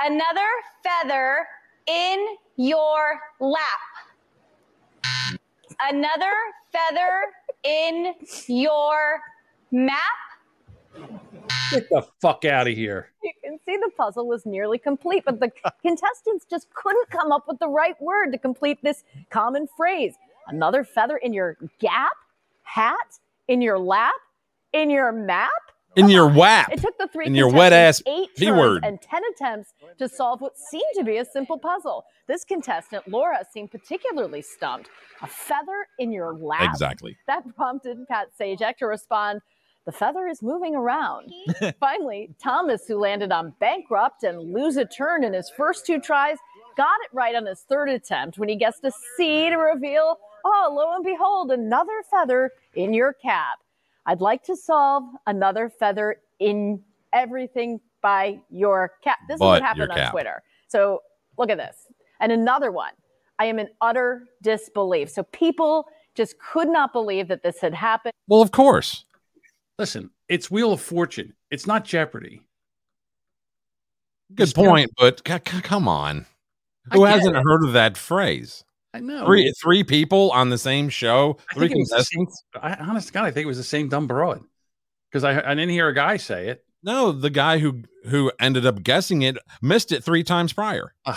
Another feather in your lap. Another feather in your map. Get the fuck out of here! You can see the puzzle was nearly complete, but the contestants just couldn't come up with the right word to complete this common phrase. Another feather in your gap, hat, in your lap, in your map. In your whap. It took the three In your wet ass contestants eight P turns word. and ten attempts to solve what seemed to be a simple puzzle. This contestant, Laura, seemed particularly stumped. A feather in your lap. Exactly. That prompted Pat Sajak to respond, "The feather is moving around." Finally, Thomas, who landed on bankrupt and lose a turn in his first two tries, got it right on his third attempt when he guessed a C to reveal, oh, lo and behold, another feather in your cap. I'd like to solve another feather in everything by your cap. This is what happened on. Twitter. So look at this. And another one. I am in utter disbelief. So people just could not believe that this had happened. Well, of course. Listen, it's Wheel of Fortune. It's not Jeopardy. Good point, but c- c- come on. Who hasn't it. heard of that phrase? I know. Three three people on the same show, I three it same- I, honest God, I think it was the same dumb broad because I, I didn't hear a guy say it. No, the guy who who ended up guessing it missed it three times prior. Ugh.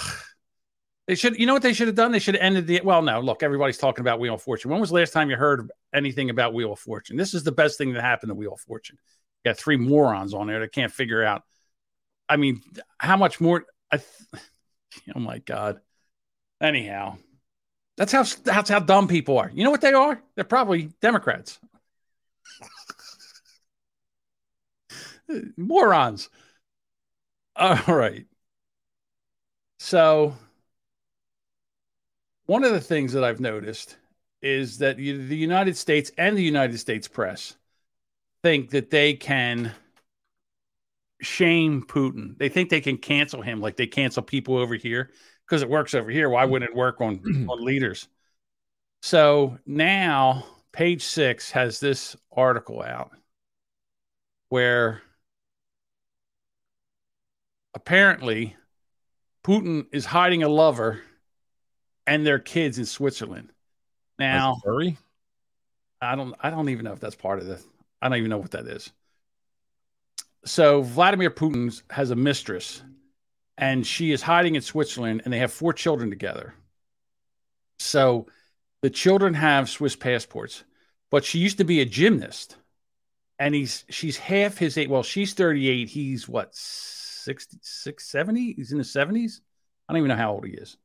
They should, you know what they should have done? They should have ended the. Well, no, look, everybody's talking about Wheel of Fortune. When was the last time you heard anything about Wheel of Fortune? This is the best thing that happened to Wheel of Fortune. You got three morons on there that can't figure out. I mean, how much more? I, oh my God. Anyhow, that's how that's how dumb people are. You know what they are? They're probably Democrats. Morons. All right. So, one of the things that I've noticed is that you, the United States and the United States press think that they can shame Putin. They think they can cancel him like they cancel people over here because it works over here. Why wouldn't it work on, on leaders? So now, page six has this article out where apparently Putin is hiding a lover and their kids in Switzerland. Now? I don't I don't even know if that's part of the I don't even know what that is. So Vladimir Putin has a mistress and she is hiding in Switzerland and they have four children together. So the children have Swiss passports, but she used to be a gymnast. And he's she's half his age. Well, she's 38. He's what 66, 70? He's in the 70s. I don't even know how old he is.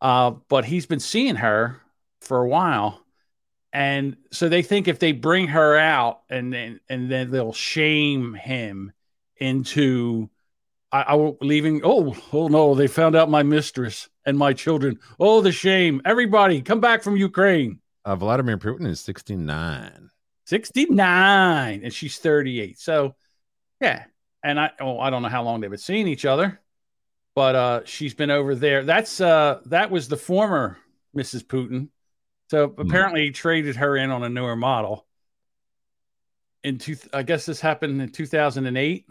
Uh, but he's been seeing her for a while and so they think if they bring her out and then and then they'll shame him into I, I will- leaving. Oh, oh no! They found out my mistress and my children. Oh, the shame! Everybody, come back from Ukraine. Uh, Vladimir Putin is 69. 69 and she's 38 so yeah and i oh i don't know how long they've been seeing each other but uh she's been over there that's uh that was the former mrs putin so apparently he traded her in on a newer model in two i guess this happened in 2008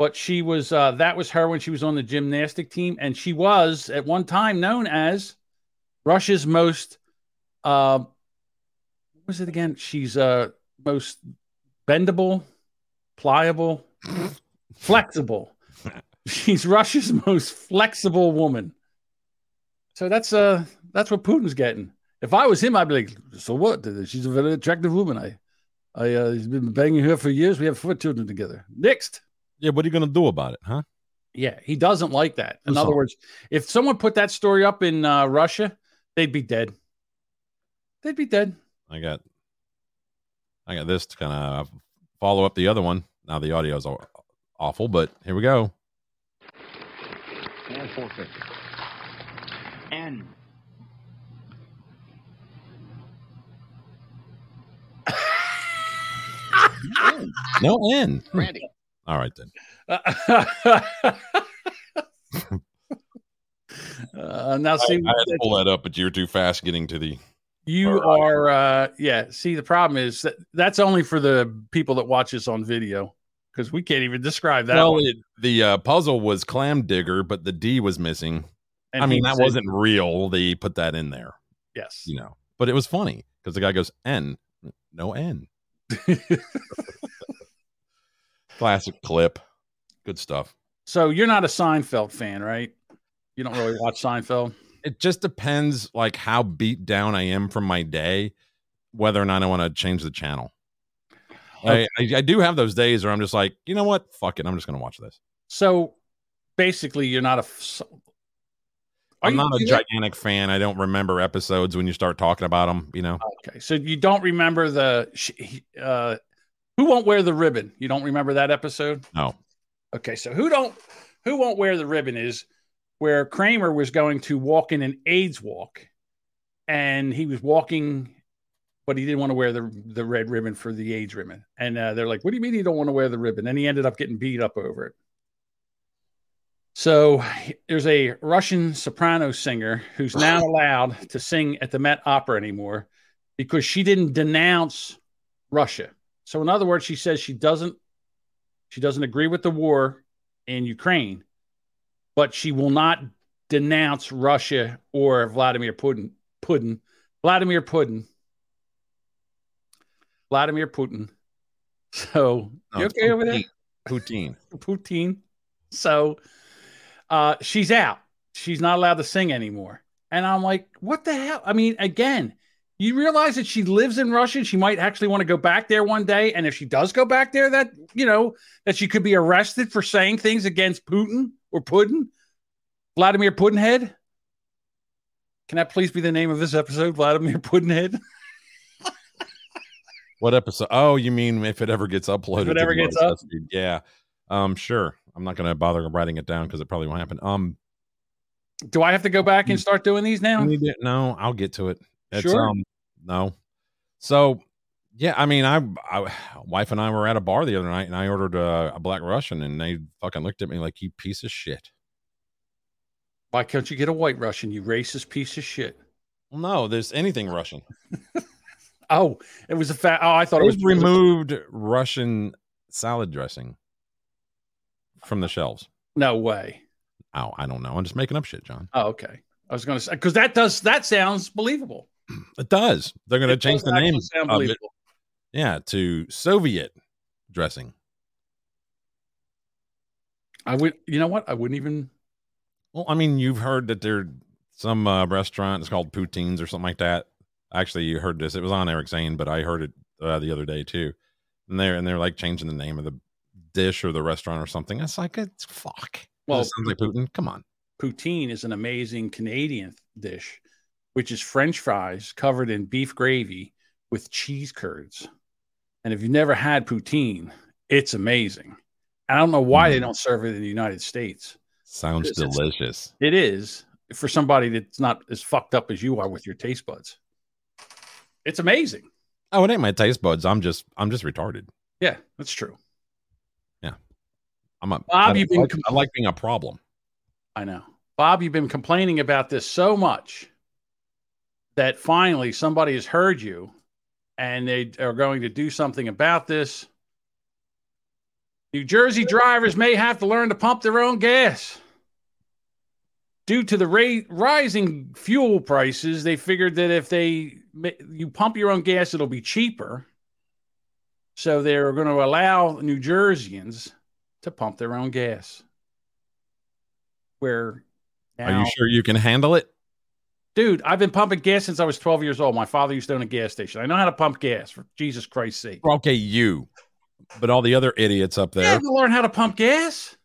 but she was uh that was her when she was on the gymnastic team and she was at one time known as russia's most uh what was it again? She's uh most bendable, pliable, flexible. She's Russia's most flexible woman. So that's uh that's what Putin's getting. If I was him, I'd be like, so what? She's a very attractive woman. I I uh he's been banging her for years. We have four children together. Next. Yeah, what are you going to do about it, huh? Yeah, he doesn't like that. In other words, if someone put that story up in uh, Russia, they'd be dead. They'd be dead. I got I got this to kind of follow up the other one. Now the audio's aw- awful, but here we go. And 450. And No N. Randy. All right then. uh, now, I, see, I had to pull that up, but you're too fast getting to the. you are, uh, yeah. See, the problem is that that's only for the people that watch this on video because we can't even describe that. well, it, the uh, puzzle was clam digger, but the D was missing. And I mean, that said- wasn't real. They put that in there, yes. you know. But it was funny because the guy goes N, no N. Classic clip. Good stuff. So you're not a Seinfeld fan, right? You don't really watch Seinfeld. It just depends, like how beat down I am from my day, whether or not I want to change the channel. I, I, I do have those days where I'm just like, you know what? Fuck it. I'm just going to watch this. So basically, you're not a. f- I'm you- not a gigantic fan. I don't remember episodes when you start talking about them, you know? Okay, so you don't remember the uh, who won't wear the ribbon? You don't remember that episode? No. Okay, so who don't who won't wear the ribbon is where Kramer was going to walk in an AIDS walk, and he was walking, but he didn't want to wear the the red ribbon for the AIDS ribbon, and uh, they're like, "What do you mean you don't want to wear the ribbon?" And he ended up getting beat up over it. So there's a Russian soprano singer who's not allowed to sing at the Met Opera anymore because she didn't denounce Russia. So in other words, she says she doesn't she doesn't agree with the war in Ukraine, but she will not denounce Russia or Vladimir Putin. Putin, Vladimir Putin, Vladimir Putin. So No, you okay over there? Putin. Putin. So uh, she's out. She's not allowed to sing anymore. And I'm like, what the hell? I mean, again, you realize that she lives in Russia and she might actually want to go back there one day. And if she does go back there, that, you know, that she could be arrested for saying things against Putin or Putin, Vladimir Putinhead. Can that please be the name of this episode, Vladimir Putinhead? What episode? Oh, you mean if it ever gets uploaded? If it to ever gets up? Yeah. Um, sure. I'm not gonna bother writing it down because it probably won't happen. Um, Do I have to go back and start doing these now? No, I'll get to it. It's, Sure. Um, no. So, yeah, I mean, I, I, wife and I were at a bar the other night, and I ordered a, a Black Russian, and they fucking looked at me like, "You piece of shit." Why can't you get a white Russian, you racist piece of shit? No, there's anything Russian. Oh, it was a fat. Oh, I thought it was removed Russian salad dressing from the shelves. No way. Oh, I don't know. I'm just making up shit, John. Oh, okay. I was going to say because that does that sounds believable. It does. They're going to change the name of it. Yeah, to Soviet dressing. I would. You know what? I wouldn't even. Well, I mean, you've heard that there some uh, restaurant it's called Poutines or something like that. Actually, you heard this. It was on Eric Zane, but I heard it uh, the other day too. And they're and they're like changing the name of the dish or the restaurant or something. It's like it's fuck. Well, it sounds like Putin. Come on. Poutine is an amazing Canadian dish. which is French fries covered in beef gravy with cheese curds. And if you've never had poutine, it's amazing. I don't know why they don't serve it in the United States. Sounds delicious. It is for somebody that's not as fucked up as you are with your taste buds. It's amazing. Oh, it ain't my taste buds. I'm just I'm just retarded. Yeah, that's true. Yeah. I'm a Bob, I, you've been like, I like being a problem. I know. Bob, you've been complaining about this so much that finally somebody has heard you and they are going to do something about this. New Jersey drivers may have to learn to pump their own gas. Due to the ra- rising fuel prices, they figured that if they you pump your own gas, it'll be cheaper. So they're going to allow New Jerseyans to pump their own gas. Where Are you sure you can handle it? Dude, I've been pumping gas since I was 12 years old. My father used to own a gas station. I know how to pump gas, for Jesus Christ's sake. Okay, you, but all the other idiots up there. to learn how to pump gas.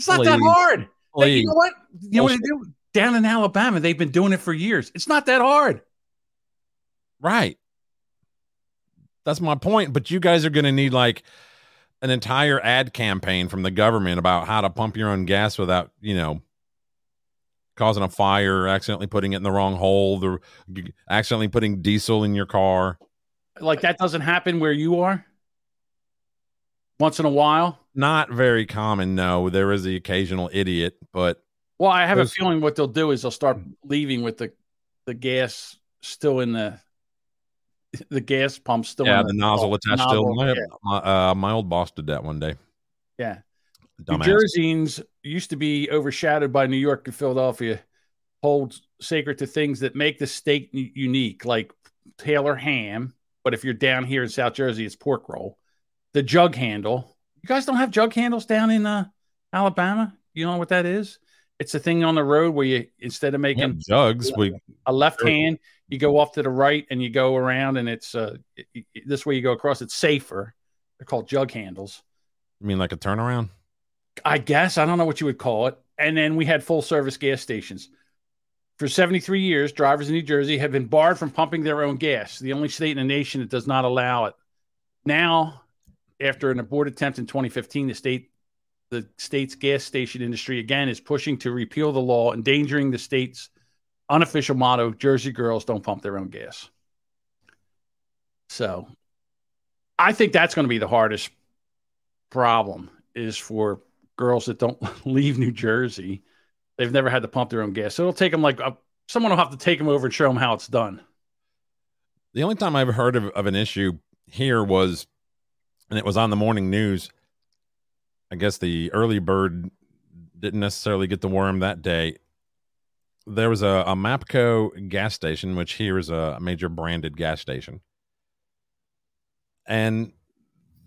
It's not that Please. hard. You know what? You know what they do? Down in Alabama, they've been doing it for years. It's not that hard. Right. That's my point. But you guys are going to need like an entire ad campaign from the government about how to pump your own gas without, you know, causing a fire, accidentally putting it in the wrong hole, the accidentally putting diesel in your car. Like that doesn't happen where you are once in a while. Not very common. No, there is the occasional idiot, but Well, I have a feeling what they'll do is they'll start leaving with the the gas still in the the gas pump still yeah, in the nozzle attached still. nozzle, My, yeah. my, uh, my old boss did that one day. Yeah. New Jerseyans used to be overshadowed by New York and Philadelphia, hold sacred to things that make the state unique, like Taylor ham. But if you're down here in South Jersey, it's pork roll. The jug handle. You guys don't have jug handles down in uh, Alabama? You know what that is? It's a thing on the road where you instead of making jugs. We a left hand, you go off to the right and you go around, and it's uh, it- it- this way you go across. It's safer. They're called jug handles. I mean like a turnaround. I guess I don't know what you would call it. And then we had full service gas stations. For 73 years, drivers in New Jersey have been barred from pumping their own gas, the only state in the nation that does not allow it. Now, after an aborted attempt in 2015, the state the state's gas station industry again is pushing to repeal the law, endangering the state's unofficial motto, Jersey girls don't pump their own gas. So I think that's going to be the hardest problem is for girls that don't leave New Jersey. They've never had to pump their own gas. So it'll take them like a, someone will have to take them over and show them how it's done. The only time I've heard of, of an issue here was, and it was on the morning news. I guess the early bird didn't necessarily get the worm that day. There was a, a Mapco gas station, which here is a major branded gas station. And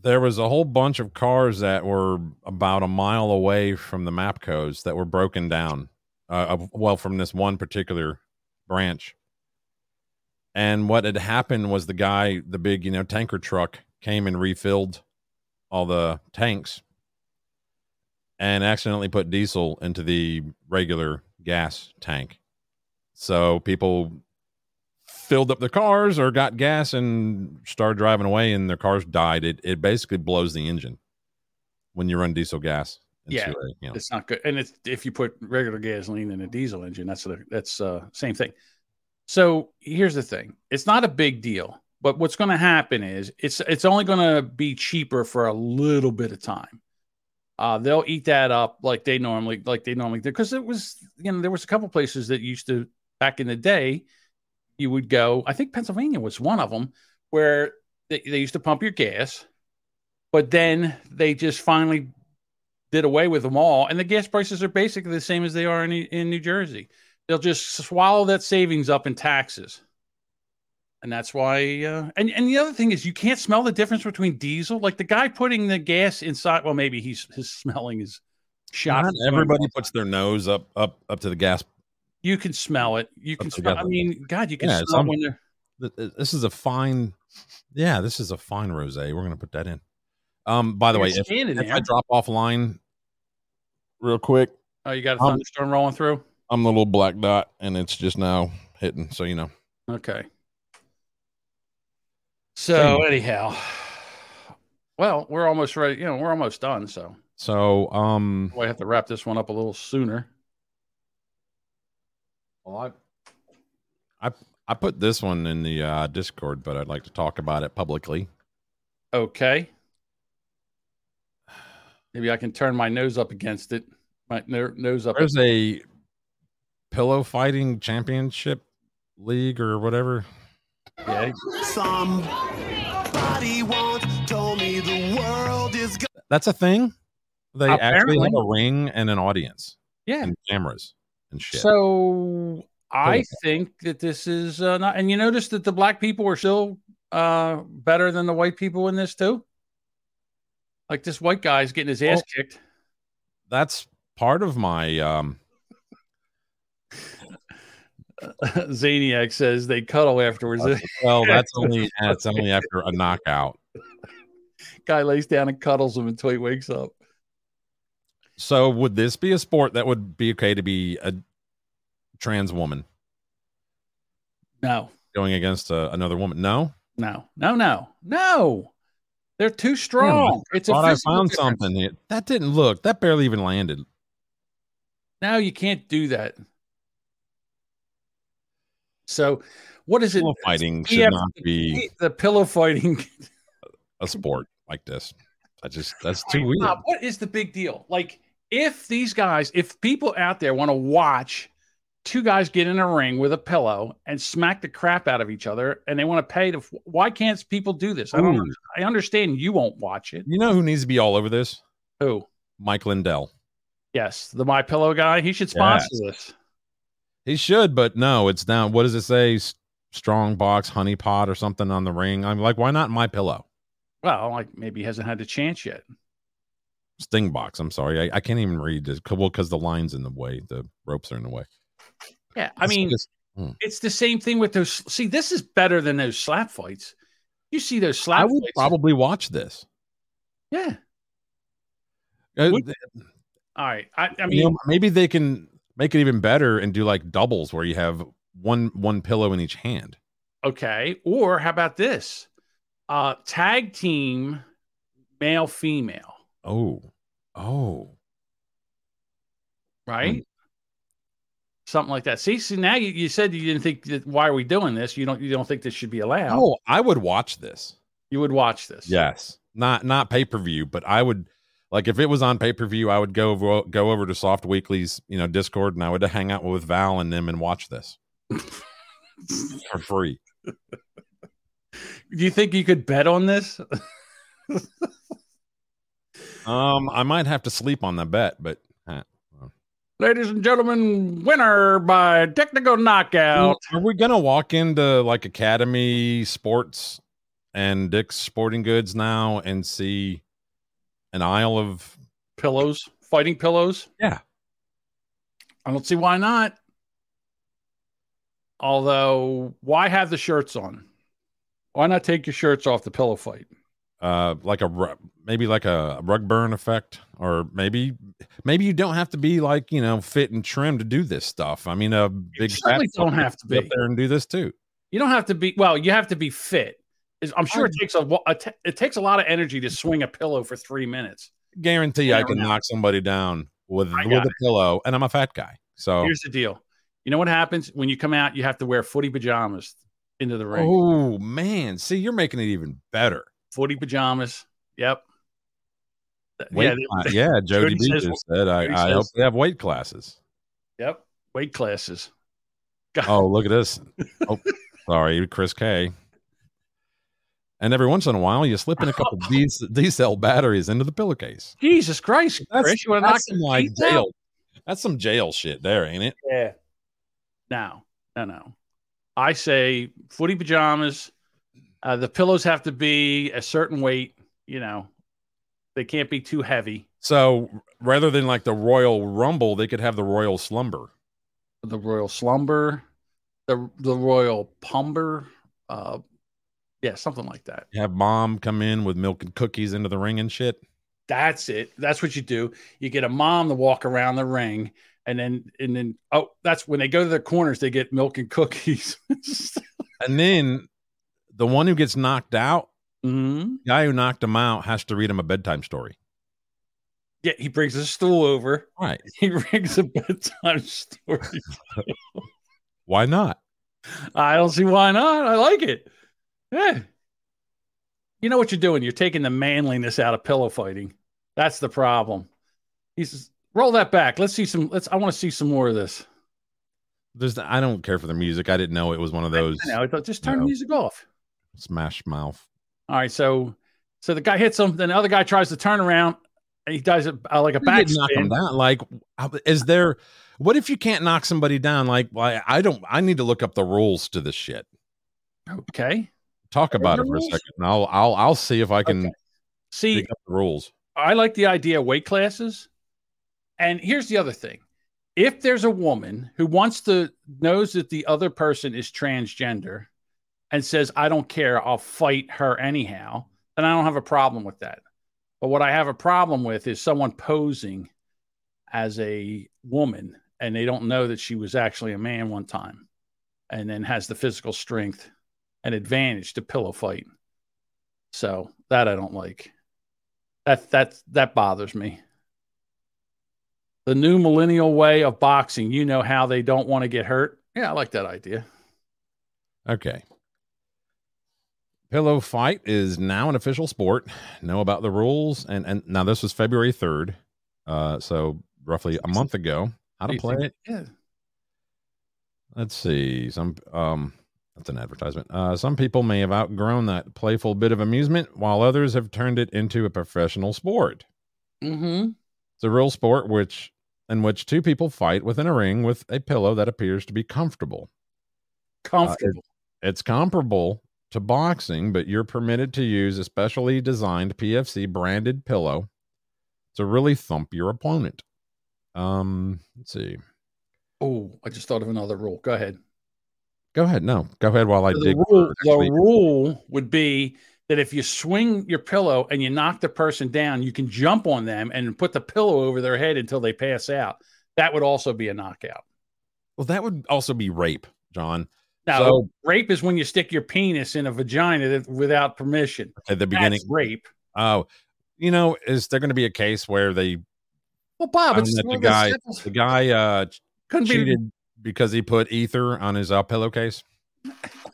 there was a whole bunch of cars that were about a mile away from the Mapcos that were broken down. Uh, well, from this one particular branch. And what had happened was the guy, the big, you know, tanker truck came and refilled all the tanks and accidentally put diesel into the regular gas tank. So people filled up their cars or got gas and started driving away and their cars died. It it basically blows the engine when you run diesel gas. Yeah, a, you know. it's not good. And it's, if you put regular gasoline in a diesel engine, that's the that's uh, same thing. So here's the thing: it's not a big deal, but what's going to happen is it's it's only going to be cheaper for a little bit of time. Uh, they'll eat that up like they normally like they normally do. Because it was you know there was a couple places that used to back in the day you would go i think pennsylvania was one of them where they, they used to pump your gas but then they just finally did away with them all and the gas prices are basically the same as they are in, in new jersey. They'll just swallow that savings up in taxes and that's why uh, and, and the other thing is you can't smell the difference between diesel like the guy putting the gas inside well maybe he's his smelling is shot everybody puts their nose up up up to the gas you can smell it you can smell i mean god you can Yeah, smell when they're Th- th- This is a fine, yeah. This is a fine rosé. We're gonna put that in. Um, by the way, if, if I drop offline real quick, oh you got a Um, thunderstorm rolling through I'm the little black dot, and it's just now hitting. So you know. Okay. So anyhow, well, we're almost ready. You know, we're almost done. So So um, we have to wrap this one up a little sooner. well, I, I I put this one in the uh, Discord, but I'd like to talk about it publicly. Okay. Maybe I can turn my nose up against it. My no- nose up. There's a pillow fighting championship league or whatever. Yeah. Somebody once told me the world is go- That's a thing. They actually have a ring and an audience. Yeah. and cameras and shit. So I Cool. think that this is uh, not. And you notice that the black people are still uh, better than the white people in this too. Like this white guy's getting his ass Well- kicked. That's part of my um. Zaniac says they cuddle afterwards. Well, that's only that's only after a knockout. guy lays down and cuddles him until he wakes up. So would this be a sport that would be okay to be a trans woman No, going against a, another woman? No. no, no, no, no. They're too strong. it's a Thought I found difference. something. That didn't look. That barely even landed. No, you can't do that. So, what is it? Pillow fighting should Yeah, not be the pillow fighting. a sport like this. I just that's too weird. Bob, what is the big deal? Like, if these guys, if people out there want to watch two guys get in a ring with a pillow and smack the crap out of each other, and they want to pay to, why can't people do this? I don't. Ooh. I understand you won't watch it. You know who needs to be all over this? Who? Mike Lindell. Yes, the My Pillow guy. He should sponsor this. He should, but no, it's down. What does it say? Strong box, honey pot, or something on the ring. I'm like, why not my pillow? Well, like maybe he hasn't had the chance yet. Sting box. I'm sorry, I, I can't even read this. Well, because the line's in the way, the ropes are in the way. Yeah, I mean, just- hmm. it's the same thing with those. See, this is better than those slap fights. You see those slap I would fights? probably watch this. yeah. Uh, All right. I, I you mean, know, maybe they can make it even better and do like doubles where you have one one pillow in each hand. okay. Or how about this? Uh, tag team, male, female. Oh, oh, Right. Something like that. See, see, now you, you said you didn't think that. Why are we doing this? You don't. You don't think this should be allowed. oh! I would watch this. You would watch this. Yes, not not pay per view, but I would like if it was on pay per view, I would go over, go over to Soft Weekly's you know Discord and I would hang out with Val and them and watch this for free. Do you think you could bet on this? Um, I might have to sleep on the bet, but uh, Ladies and gentlemen, winner by technical knockout. are we gonna walk into like Academy Sports and Dick's Sporting Goods now and see an aisle of Pillows, fighting pillows. yeah? I don't see why not. Although, why have the shirts on? Why not take your shirts off the pillow fight? uh like a maybe like a rug burn effect or maybe maybe you don't have to be like you know fit and trim to do this stuff i mean a big certainly don't have to be. up there and do this too You don't have to be well. You have to be fit. Is- I'm sure it takes a, a t- it takes a lot of energy to swing a pillow for three minutes. guarantee i can knock somebody down with with a pillow and i'm a fat guy so Here's the deal. You know what happens when you come out? You have to wear footy pajamas into the ring. oh man see you're making it even better Footy pajamas. Yep. weight Yeah, they- yeah, jody, Jody says- just said i, I hope they have weight classes Yep. Weight classes. oh look at this oh sorry chris k and every once in a while you slip in a couple D D cell batteries into the pillowcase Jesus Christ, That's, Chris, you want to knock that's some some like teeth out? jail. That's some jail shit there, ain't it? Yeah. No, no, no. I say footy pajamas. Uh, the pillows have to be a certain weight. You know, they can't be too heavy. So rather than like the Royal Rumble, they could have the Royal Slumber. The royal slumber, the the royal pumber. Uh, yeah, something like that. You Have mom come in with milk and cookies into the ring and shit. That's it. That's what you do. You get a mom to walk around the ring, and then and then oh, that's when they go to the corners, they get milk and cookies. And then the one who gets knocked out, mm-hmm. the guy who knocked him out has to read him a bedtime story. Yeah, he brings a stool over. Right. He brings a bedtime story. Why not? I don't see why not. I like it. Yeah. You know what you're doing? You're taking the manliness out of pillow fighting. That's the problem. He says, roll that back. Let's see some. Let's. I want to see some more of this. There's I don't care for the music. I didn't know it was one of those I know. I thought, just turn No. the music off. smash mouth. All right. So, so the guy hits him. Then the other guy tries to turn around. And he does it uh, like a You back knock him down. Like, is there? What if you can't knock somebody down? Like, why? I don't. I need to look up the rules to this shit. Okay. Talk about it for a second. and I'll I'll I'll see if I can See, up the rules. I like the idea of weight classes. And here's the other thing. If there's a woman who wants to knows that the other person is transgender and says, I don't care, I'll fight her anyhow, then I don't have a problem with that. But what I have a problem with is someone posing as a woman and they don't know that she was actually a man one time and then has the physical strength and advantage to pillow fight. So that I don't like. That that that bothers me. The new millennial way of boxing, you know how they don't want to get hurt. Yeah, I like that idea. Okay. Pillow fight is now an official sport. Know about the rules, and and now this was February third, uh, so roughly a month ago. How to play it? Yeah. Let's see. Some um that's an advertisement. Uh some people may have outgrown that playful bit of amusement while others have turned it into a professional sport. Mm-hmm. It's a real sport which in which two people fight within a ring with a pillow that appears to be comfortable. Comfortable. It's comparable to boxing, but you're permitted to use a specially designed PFC branded pillow to really thump your opponent. Um, let's see. oh, I just thought of another rule. Go ahead. Go ahead. No, go ahead while I the dig. rule, the rule would be that if you swing your pillow and you knock the person down, you can jump on them and put the pillow over their head until they pass out. That would also be a knockout. Well, that would also be rape, John. Now, So- rape is when you stick your penis in a vagina that- without permission. At the beginning, That's rape. oh, you know, is there going to be a case where they Well, Bob, it's the guy, the guy, uh, Couldn't be- cheated because he put ether on his uh, pillowcase?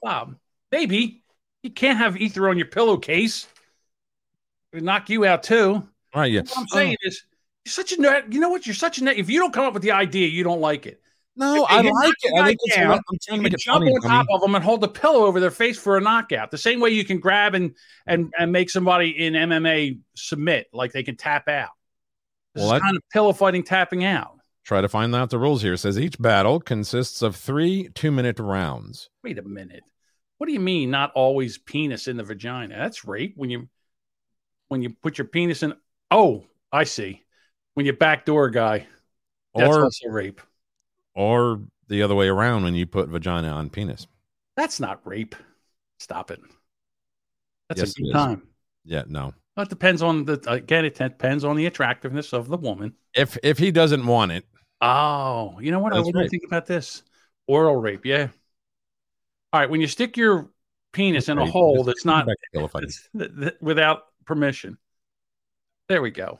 Bob, baby, you can't have ether on your pillowcase. It'd knock you out too. Right? Yeah. What I'm saying is, you're such a nut. You know what? You're such a nut. If you don't come up with the idea, you don't like it. No, I like it. I think it's down, I'm trying to you make it jump funny, on top dummy. of them and hold the pillow over their face for a knockout. The same way you can grab and and and make somebody in MMA submit, like they can tap out. This Well, is that- kind of pillow fighting, tapping out. Try to find out the rules here. It says each battle consists of three two minute rounds. Wait a minute. What do you mean? Not always penis in the vagina? That's rape. When you when you put your penis in. Oh, I see. When you backdoor a guy, that's Or- also rape. Or the other way around when you put vagina on penis. That's not rape. Stop it. That's Yes, a good time. Yeah, no. Well, it depends on the again. It depends on the attractiveness of the woman. If if he doesn't want it, Oh, you know what? I That's wouldn't rape. think about this. Oral rape, yeah. All right, when you stick your penis in a hole that's not back to pillow fighting. that's- that- that- without permission. There we go.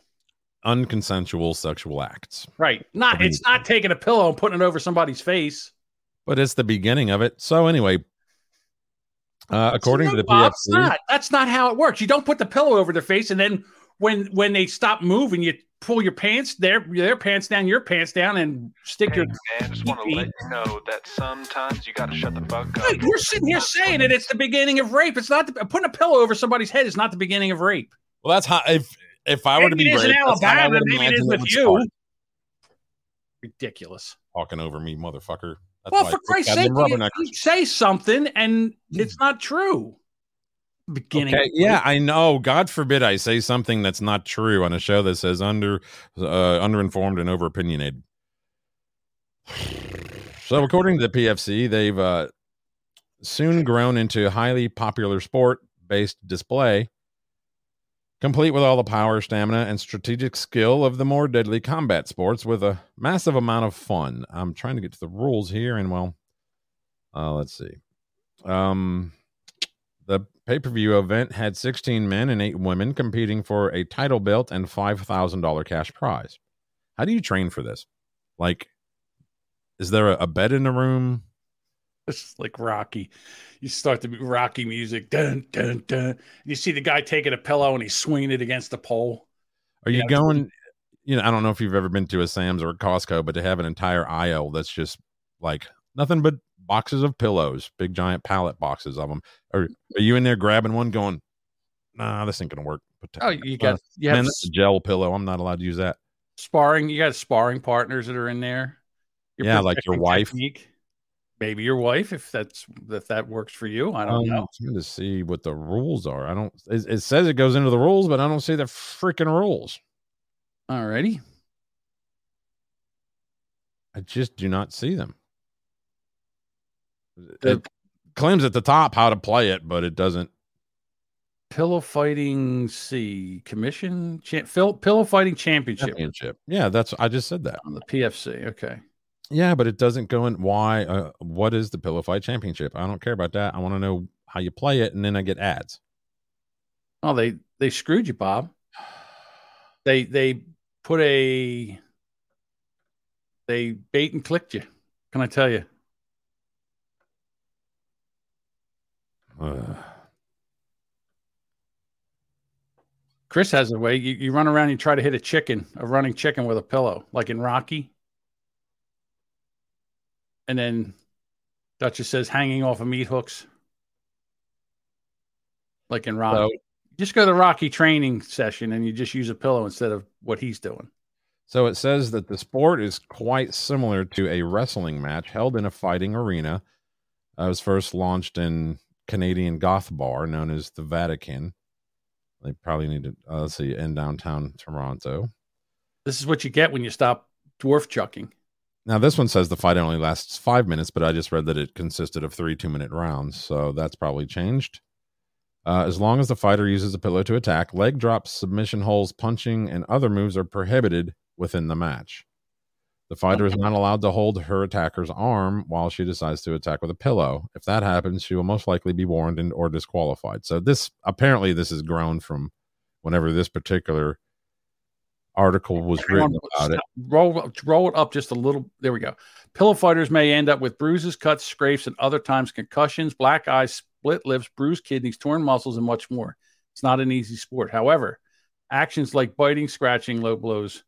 unconsensual sexual acts. Right. Not Agreed. it's not taking a pillow and putting it over somebody's face. But it's the beginning of it. So anyway, uh, according to the Bob, PFC, not. That's not how it works. You don't put the pillow over their face and then when when they stop moving, you pull your pants their their pants down, your pants down, and stick your. Man, just want to let you know that sometimes you got to shut the fuck up. Wait, you're sitting here saying that it's the beginning of rape. It's not the, putting a pillow over somebody's head is not the beginning of rape. well, that's how. If if I were to be it is in raped, that's how I Alabama, maybe it imagine is with you. start. Ridiculous. Talking over me, motherfucker. That's well, why for I sake, you, you say something and it's not true. Beginning. Okay, yeah. I know. God forbid I say something that's not true on a show that says under uh, underinformed and over opinionated. So, according to the PFC, they've uh, soon grown into a highly popular sport based display complete with all the power, stamina, and strategic skill of the more deadly combat sports with a massive amount of fun. I'm trying to get to the rules here, and well, uh, let's see. Um, the pay per view event had 16 men and eight women competing for a title belt and $5,000 cash prize. How do you train for this? Like, is there a, a bed in the room? It's like Rocky. You start the Rocky music, dun dun dun. You see the guy taking a pillow and he's swinging it against the pole. Are you Yeah, going? You know, I don't know if you've ever been to a Sam's or a Costco, but to have an entire aisle that's just like nothing but boxes of pillows, big giant pallet boxes of them. Are, are you in there grabbing one, going, "Nah, this ain't gonna work"? Oh, you got- you man, have that's a gel pillow. I'm not allowed to use that. Sparring, you got sparring partners that are in there. You're Yeah, like your wife. technique. Maybe your wife, if that's if that works for you. I don't Um, know. I'm trying to see what the rules are. I don't. It, it says it goes into the rules, but I don't see the freaking rules. Alrighty. I just do not see them. It claims at the top how to play it, but it doesn't. Pillow fighting C commission cha- Phil, pillow fighting championship Championship. Yeah, that's. I just said that. on the PFC. Okay. Yeah, but it doesn't go in. Why? Uh, what is the Pillow Fight Championship? I don't care about that. I want to know how you play it, and then I get ads. Oh, they they screwed you, Bob. They they put a they bait and clicked you. Can I tell you? Ugh. Chris has a way. You, you run around, you try to hit a chicken, a running chicken with a pillow, like in Rocky. And then Duchess says hanging off of meat hooks. Like in Rocky. So- just go to the Rocky training session and you just use a pillow instead of what he's doing. So it says that the sport is quite similar to a wrestling match held in a fighting arena. Uh, it was first launched in Canadian goth bar known as the Vatican. They probably need to uh, let's see in downtown Toronto. This is what you get when you stop dwarf chucking. Now this one says the fight only lasts five minutes, but I just read that it consisted of three two-minute rounds, so that's probably changed. Uh, as long as the fighter uses a pillow to attack, leg drops, submission holds, punching, and other moves are prohibited within the match. The fighter is not allowed to hold her attacker's arm while she decides to attack with a pillow. If that happens, she will most likely be warned and or disqualified. So this apparently this has grown from whenever this particular article was written about it. Roll, roll it up just a little. There we go. Pillow fighters may end up with bruises, cuts, scrapes, and other times concussions, black eyes, split lips, bruised kidneys, torn muscles, and much more. It's not an easy sport. However, actions like biting, scratching, low blows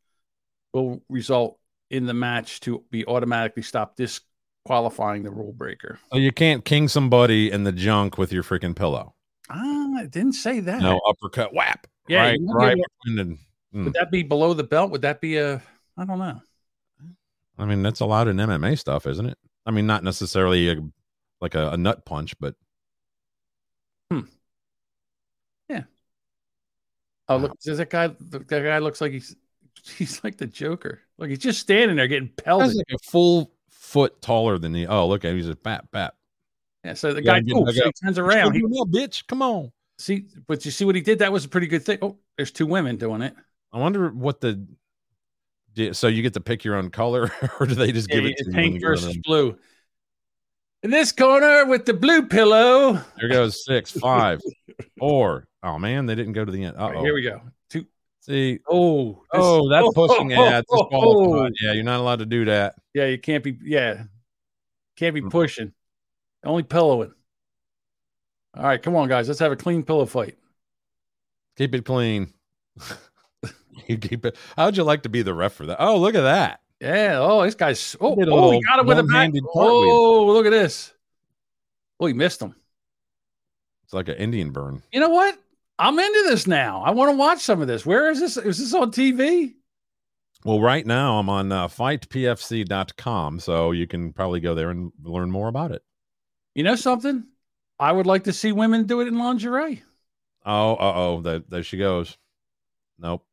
will result in the match to be automatically stopped, disqualifying the rule breaker. So you can't king somebody in the junk with your freaking pillow. Ah, it didn't say that. No uppercut, whap. Yeah, right, you might be right. between the- mm. Would that be below the belt? Would that be a? I don't know. I mean, that's allowed in MMA stuff, isn't it? I mean, not necessarily a, like a, a nut punch, but Hmm. Yeah. Oh, look, does that guy? That guy looks like he's he's like the Joker. Look, he's just standing there getting pelted. like a full foot taller than the. Oh, look at him. He's a bat bat. Yeah, so the Yeah, guy I'm getting oh, dug so he turns around. He, now, bitch. Come on. see, but you see what he did? That was a pretty good thing. Oh, there's two women doing it. I wonder what the. So you get to pick your own color, or do they just give it to you? pink you go to versus blue. In this corner with the blue pillow. There goes six, five, four. Oh man, they didn't go to the end. Uh All right, oh. here we go. See. Oh, this- Oh, that's pushing oh, ads. oh, oh. Yeah, you're not allowed to do that. Yeah, you can't be. Yeah, can't be Mm. pushing. Only pillowing. All right, come on, guys. Let's have a clean pillow fight. Keep it clean. you keep it. How'd you like to be the ref for that? Oh, look at that. Yeah. Oh, this guy's. Oh, oh he got it with a back. Oh, look at this. Oh, he missed him. It's like an Indian burn. You know what? I'm into this now. I want to watch some of this. Where is this? Is this on TV? Well, right now I'm on uh, fightpfc.com, so you can probably go there and learn more about it. You know something? I would like to see women do it in lingerie. Oh, uh oh, there, there she goes. Nope.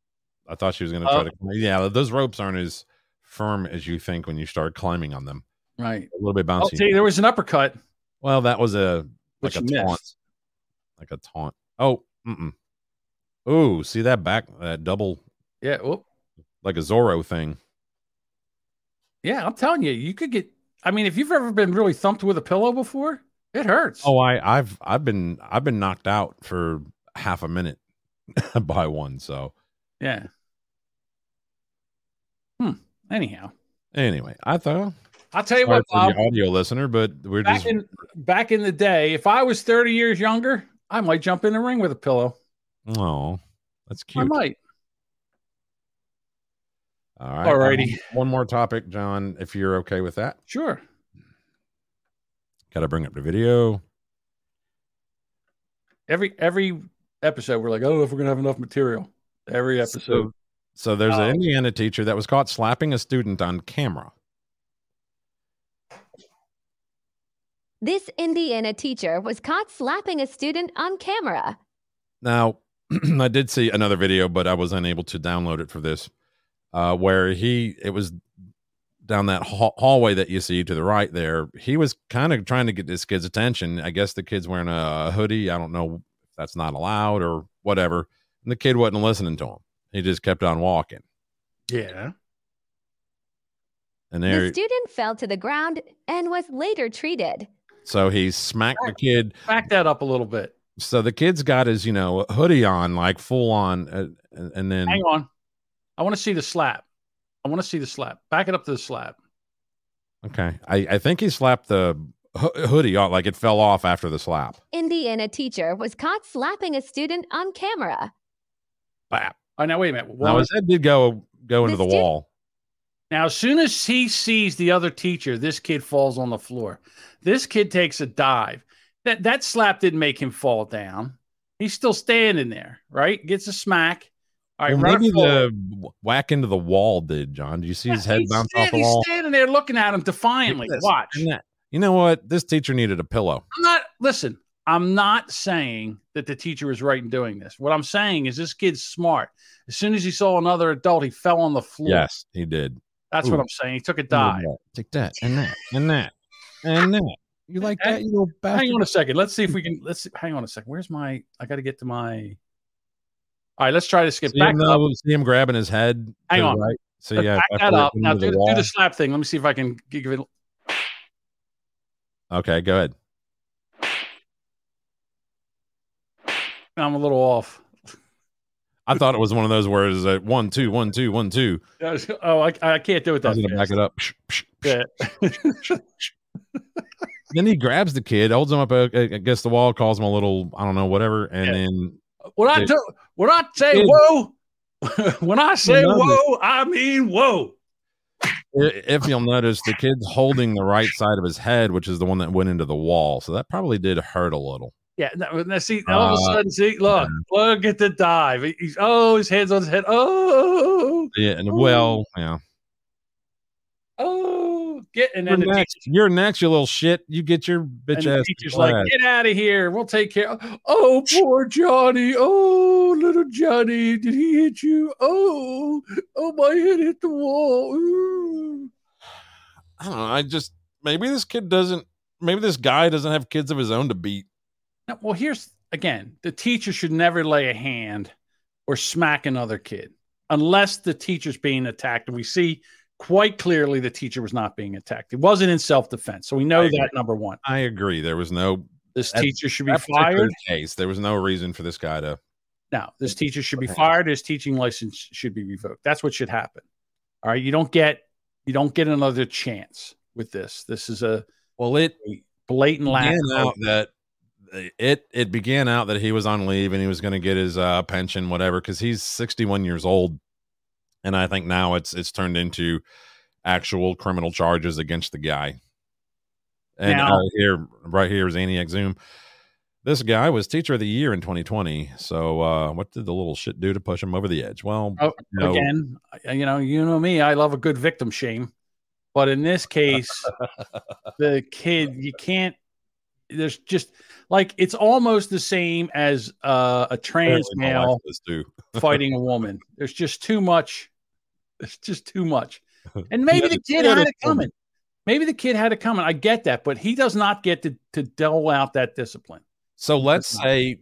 I thought she was going to try Oh. to. Yeah, those ropes aren't as firm as you think when you start climbing on them. Right. A little bit Oh, bouncy. see, there was an uppercut. well, that was a like a taunt, like a taunt. Oh, mm-mm. Ooh, see that back that double Yeah. Whoop. like a Zorro thing. Yeah, I'm telling you, you could get. I mean, if you've ever been really thumped with a pillow before, it hurts. Oh, I I've I've been I've been knocked out for half a minute by one. So Yeah. Hmm. Anyhow, anyway, I thought I'll tell you what, Bob. audio listener, but we're Back just in back in the day, if I was 30 years younger, I might jump in the ring with a pillow. oh, that's cute. I might. All right, Alrighty. um, one more topic, John, if you're okay with that. Sure. Got to bring up the video. Every every episode, we're like, oh, if we're gonna have enough material. Every episode. So, so there's Oh. an Indiana teacher that was caught slapping a student on camera. This Indiana teacher was caught slapping a student on camera. Now, I did see another video, but I was unable to download it for this, uh, where he it was down that hall- hallway that you see to the right there. He was kind of trying to get this kid's attention. I guess the kid's wearing a hoodie. I don't know if that's not allowed or whatever. And the kid wasn't listening to him. He just kept on walking. Yeah. And The student fell to the ground and was later treated. So he smacked the kid. Back that up a little bit. So the kid's got his, you know, hoodie on, like full on, uh, and, and then Hang on. I want to see the slap. I want to see the slap. Back it up to the slap. okay, I, I think he slapped the hoodie off, like it fell off after the slap. Indiana teacher was caught slapping a student on camera. Slap. Oh, now wait a minute. Now One- his head did go go into the stu- wall. Now, as soon as he sees the other teacher, this kid falls on the floor. This kid takes a dive. That that slap didn't make him fall down. He's still standing there, right? Gets a smack. All right, well, maybe forward. the whack into the wall did, John. Do you see his head bounce stand- off the wall? he's standing there looking at him defiantly. Watch. You know what? This teacher needed a pillow. I'm not listen. I'm not saying that the teacher was right in doing this. What I'm saying is this kid's smart. As soon as he saw another adult, he fell on the floor. Yes, he did. That's what I'm saying. He took a dive. Take that and that and that and that. You like that, you little bastard? Hang on a second. Let's see if we can. Let's see, hang on a second. Where's my? I got to get to my. All right, let's try to skip See back him, up. though? see him grabbing his head. to Hang on. Right? So Let's yeah, back that up. Now do, the the- do the slap thing. Let me see if I can give it. Okay, go ahead. I'm a little off. I thought it was one of those where it's like one, two, one, two, one, two. Oh, I, I can't do it I that was gonna back it up. Psh, psh, Yeah. Then he grabs the kid, holds him up uh, against the wall, calls him a little, I don't know, whatever, and Yeah. then when I do, when I say whoa, when I say whoa, I mean whoa. if you'll notice, the kid's holding the right side of his head, which is the one that went into the wall. So that probably did hurt a little. Yeah, now, now see, all of a Uh, sudden, see, look, look at the dive. He's oh, his head's on his head. Oh, Yeah, and well, yeah. Get and You're the next. You're next, you little shit. You get your bitch And ass. teacher's like, class. get out of here. We'll take care. Oh, poor Johnny. Oh, little Johnny. Did he hit you? Oh, oh, my head hit the wall. Ooh. I don't know. I just maybe this kid doesn't. Maybe this guy doesn't have kids of his own to beat. Now, well, here's again the teacher should never lay a hand or smack another kid unless the teacher's being attacked. And we see quite clearly the teacher was not being attacked. It wasn't in self defense. So we know that number one. I agree. There was no. This teacher should be fired. Case. There was no reason for this guy to. Now, this teacher should be fired. His teaching license should be revoked. That's what should happen. All right, you don't get you don't get another chance with this. This is a well, it blatant lack. out that it it began out that he was on leave and he was going to get his uh, pension, whatever, because he's 61 years old, and I think now it's it's turned into actual criminal charges against the guy. And Now- uh, here, right here is Annie Exum. This guy was teacher of the year in 2020. So, uh, what did the little shit do to push him over the edge? Well, Oh, you know, again, you know, you know me. I love a good victim shame, but in this case, the kid you can't. There's just like it's almost the same as uh, a trans male fighting a woman. There's just too much. It's just too much. And maybe the kid had it coming. Maybe the kid had it coming. I get that, but he does not get to to dole out that discipline. So let's say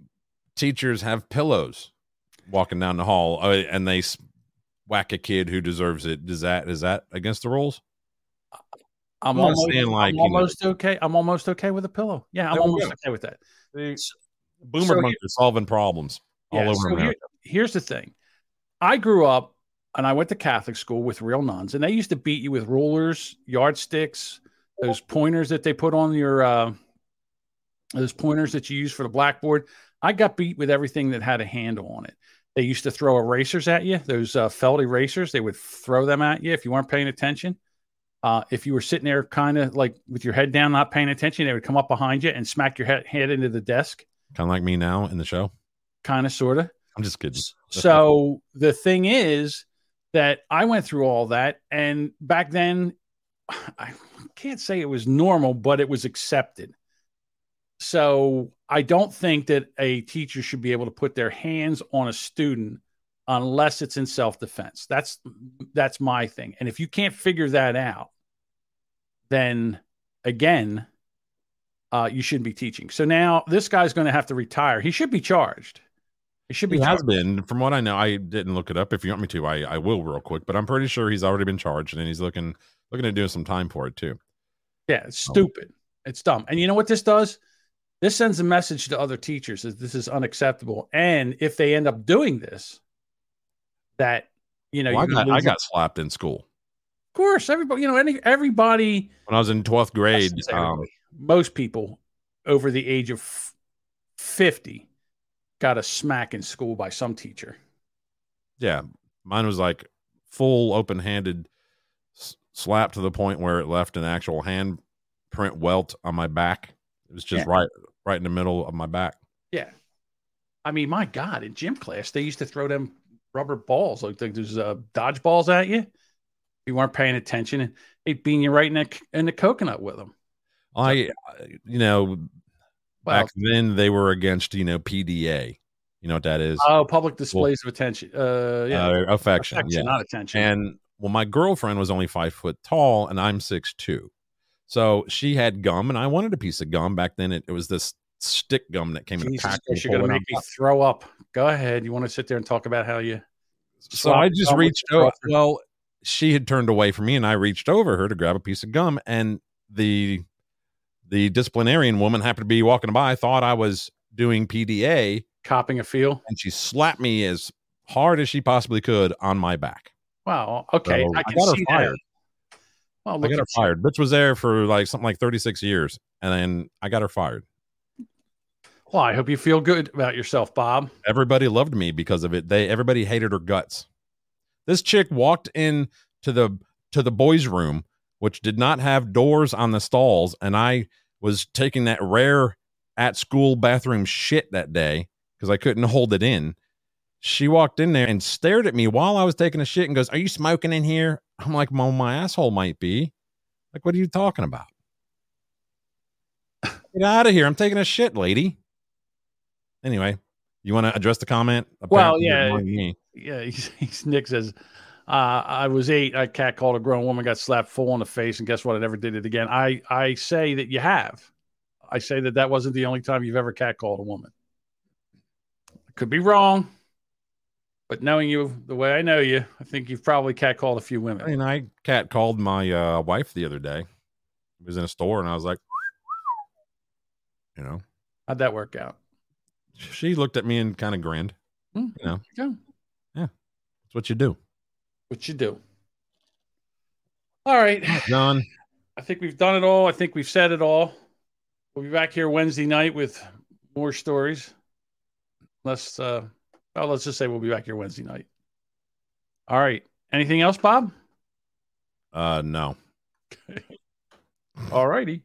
teachers have pillows. walking down the hall uh, and they whack a kid who deserves it. Does that is that against the rules? I'm not almost, saying like, I'm you know- almost okay. I'm almost okay with a pillow. Yeah, I'm almost go. okay with that. Boomer So monkeys are solving problems all Yeah, over so here- here's the thing. I grew up and I went to Catholic school with real nuns, and they used to beat you with rulers, yardsticks, those pointers that they put on your uh, those pointers that you use for the blackboard. I got beat with everything that had a handle on it. They used to throw erasers at you, those uh, felt erasers. They would throw them at you if you weren't paying attention. Uh, if you were sitting there kind of like with your head down, not paying attention, they would come up behind you and smack your head, head into the desk, Kind of like me now in the show. kind of, sort of. I'm just kidding. So the thing is that I went through all that, and back then, I can't say it was normal, but it was accepted. So I don't think that a teacher should be able to put their hands on a student unless it's in self-defense. That's that's my thing. And if you can't figure that out, then again, uh, you shouldn't be teaching. So now this guy's going to have to retire. He should be charged. He should be He has been, from what I know. I didn't look it up. If you want me to, I, I will real quick. But I'm pretty sure he's already been charged, and he's looking looking at doing some time for it too. Yeah, it's stupid. It's dumb. And you know what this does? This sends a message to other teachers that this is unacceptable. And if they end up doing this, that you know, Well, I got I got slapped in school of course, everybody, you know, any everybody, when I was in 12th grade. Um, most people over the age of fifty got a smack in school by some teacher. yeah, mine was like full open handed s- slap to the point where it left an actual handprint welt on my back. It was just Yeah. right right in the middle of my back. Yeah. I mean, my God, in gym class, they used to throw them rubber balls, like there's uh, dodgeballs at you. If you weren't paying attention, and they'd bean you right in the, in the coconut with them. I, you know, Well- back then they were against, you know, PDA. You know what that is? Oh, public displays of attention. Uh, yeah. Uh, affection, Affection, yeah. not attention. And well, my girlfriend was only five foot tall, and I'm six two, so she had gum, and I wanted a piece of gum. Back then, it, it was this stick gum that came in a Jesus pack. You you're gonna make me throw up. Go ahead. You want to sit there and talk about how you. So I just reached over. Well, she had turned away from me, and I reached over her to grab a piece of gum, and the the disciplinarian woman happened to be walking by, thought I was doing PDA, copping a feel, and she slapped me as hard as she possibly could on my back. Wow. Okay. So I I got her fired. Well, I look got her fired. Bitch was there for like something like 36 years. And then I got her fired. Well, I hope you feel good about yourself, Bob. Everybody loved me because of it. They everybody hated her guts. This chick walked in to the to the boys' room, which did not have doors on the stalls, and I was taking that rare at school bathroom shit that day because I couldn't hold it in. She walked in there and stared at me while I was taking a shit and goes, Are you smoking in here? I'm like, Well, my asshole might be. Like, what are you talking about? Get out of here. I'm taking a shit, lady. Anyway, you want to address the comment? Well, Apparently you're yeah, yeah. He's, he's Nick says, uh, "I was eight. I cat called a grown woman, got slapped full on the face, and guess what? I never did it again." I I say that you have. I say that that wasn't the only time you've ever cat called a woman. I could be wrong, but knowing you the way I know you, I think you've probably cat called a few women. I mean, I cat called my uh, wife the other day. It was in a store, and I was like, you know, How'd that work out? she looked at me and kind of grinned. Hmm, You know, there you go. yeah, that's what you do. What you do? All right, John. I think we've done it all. I think we've said it all. We'll be back here Wednesday night with more stories. Let's uh oh, let's just say we'll be back here Wednesday night. All right. Anything else, Bob? Uh, no. All righty.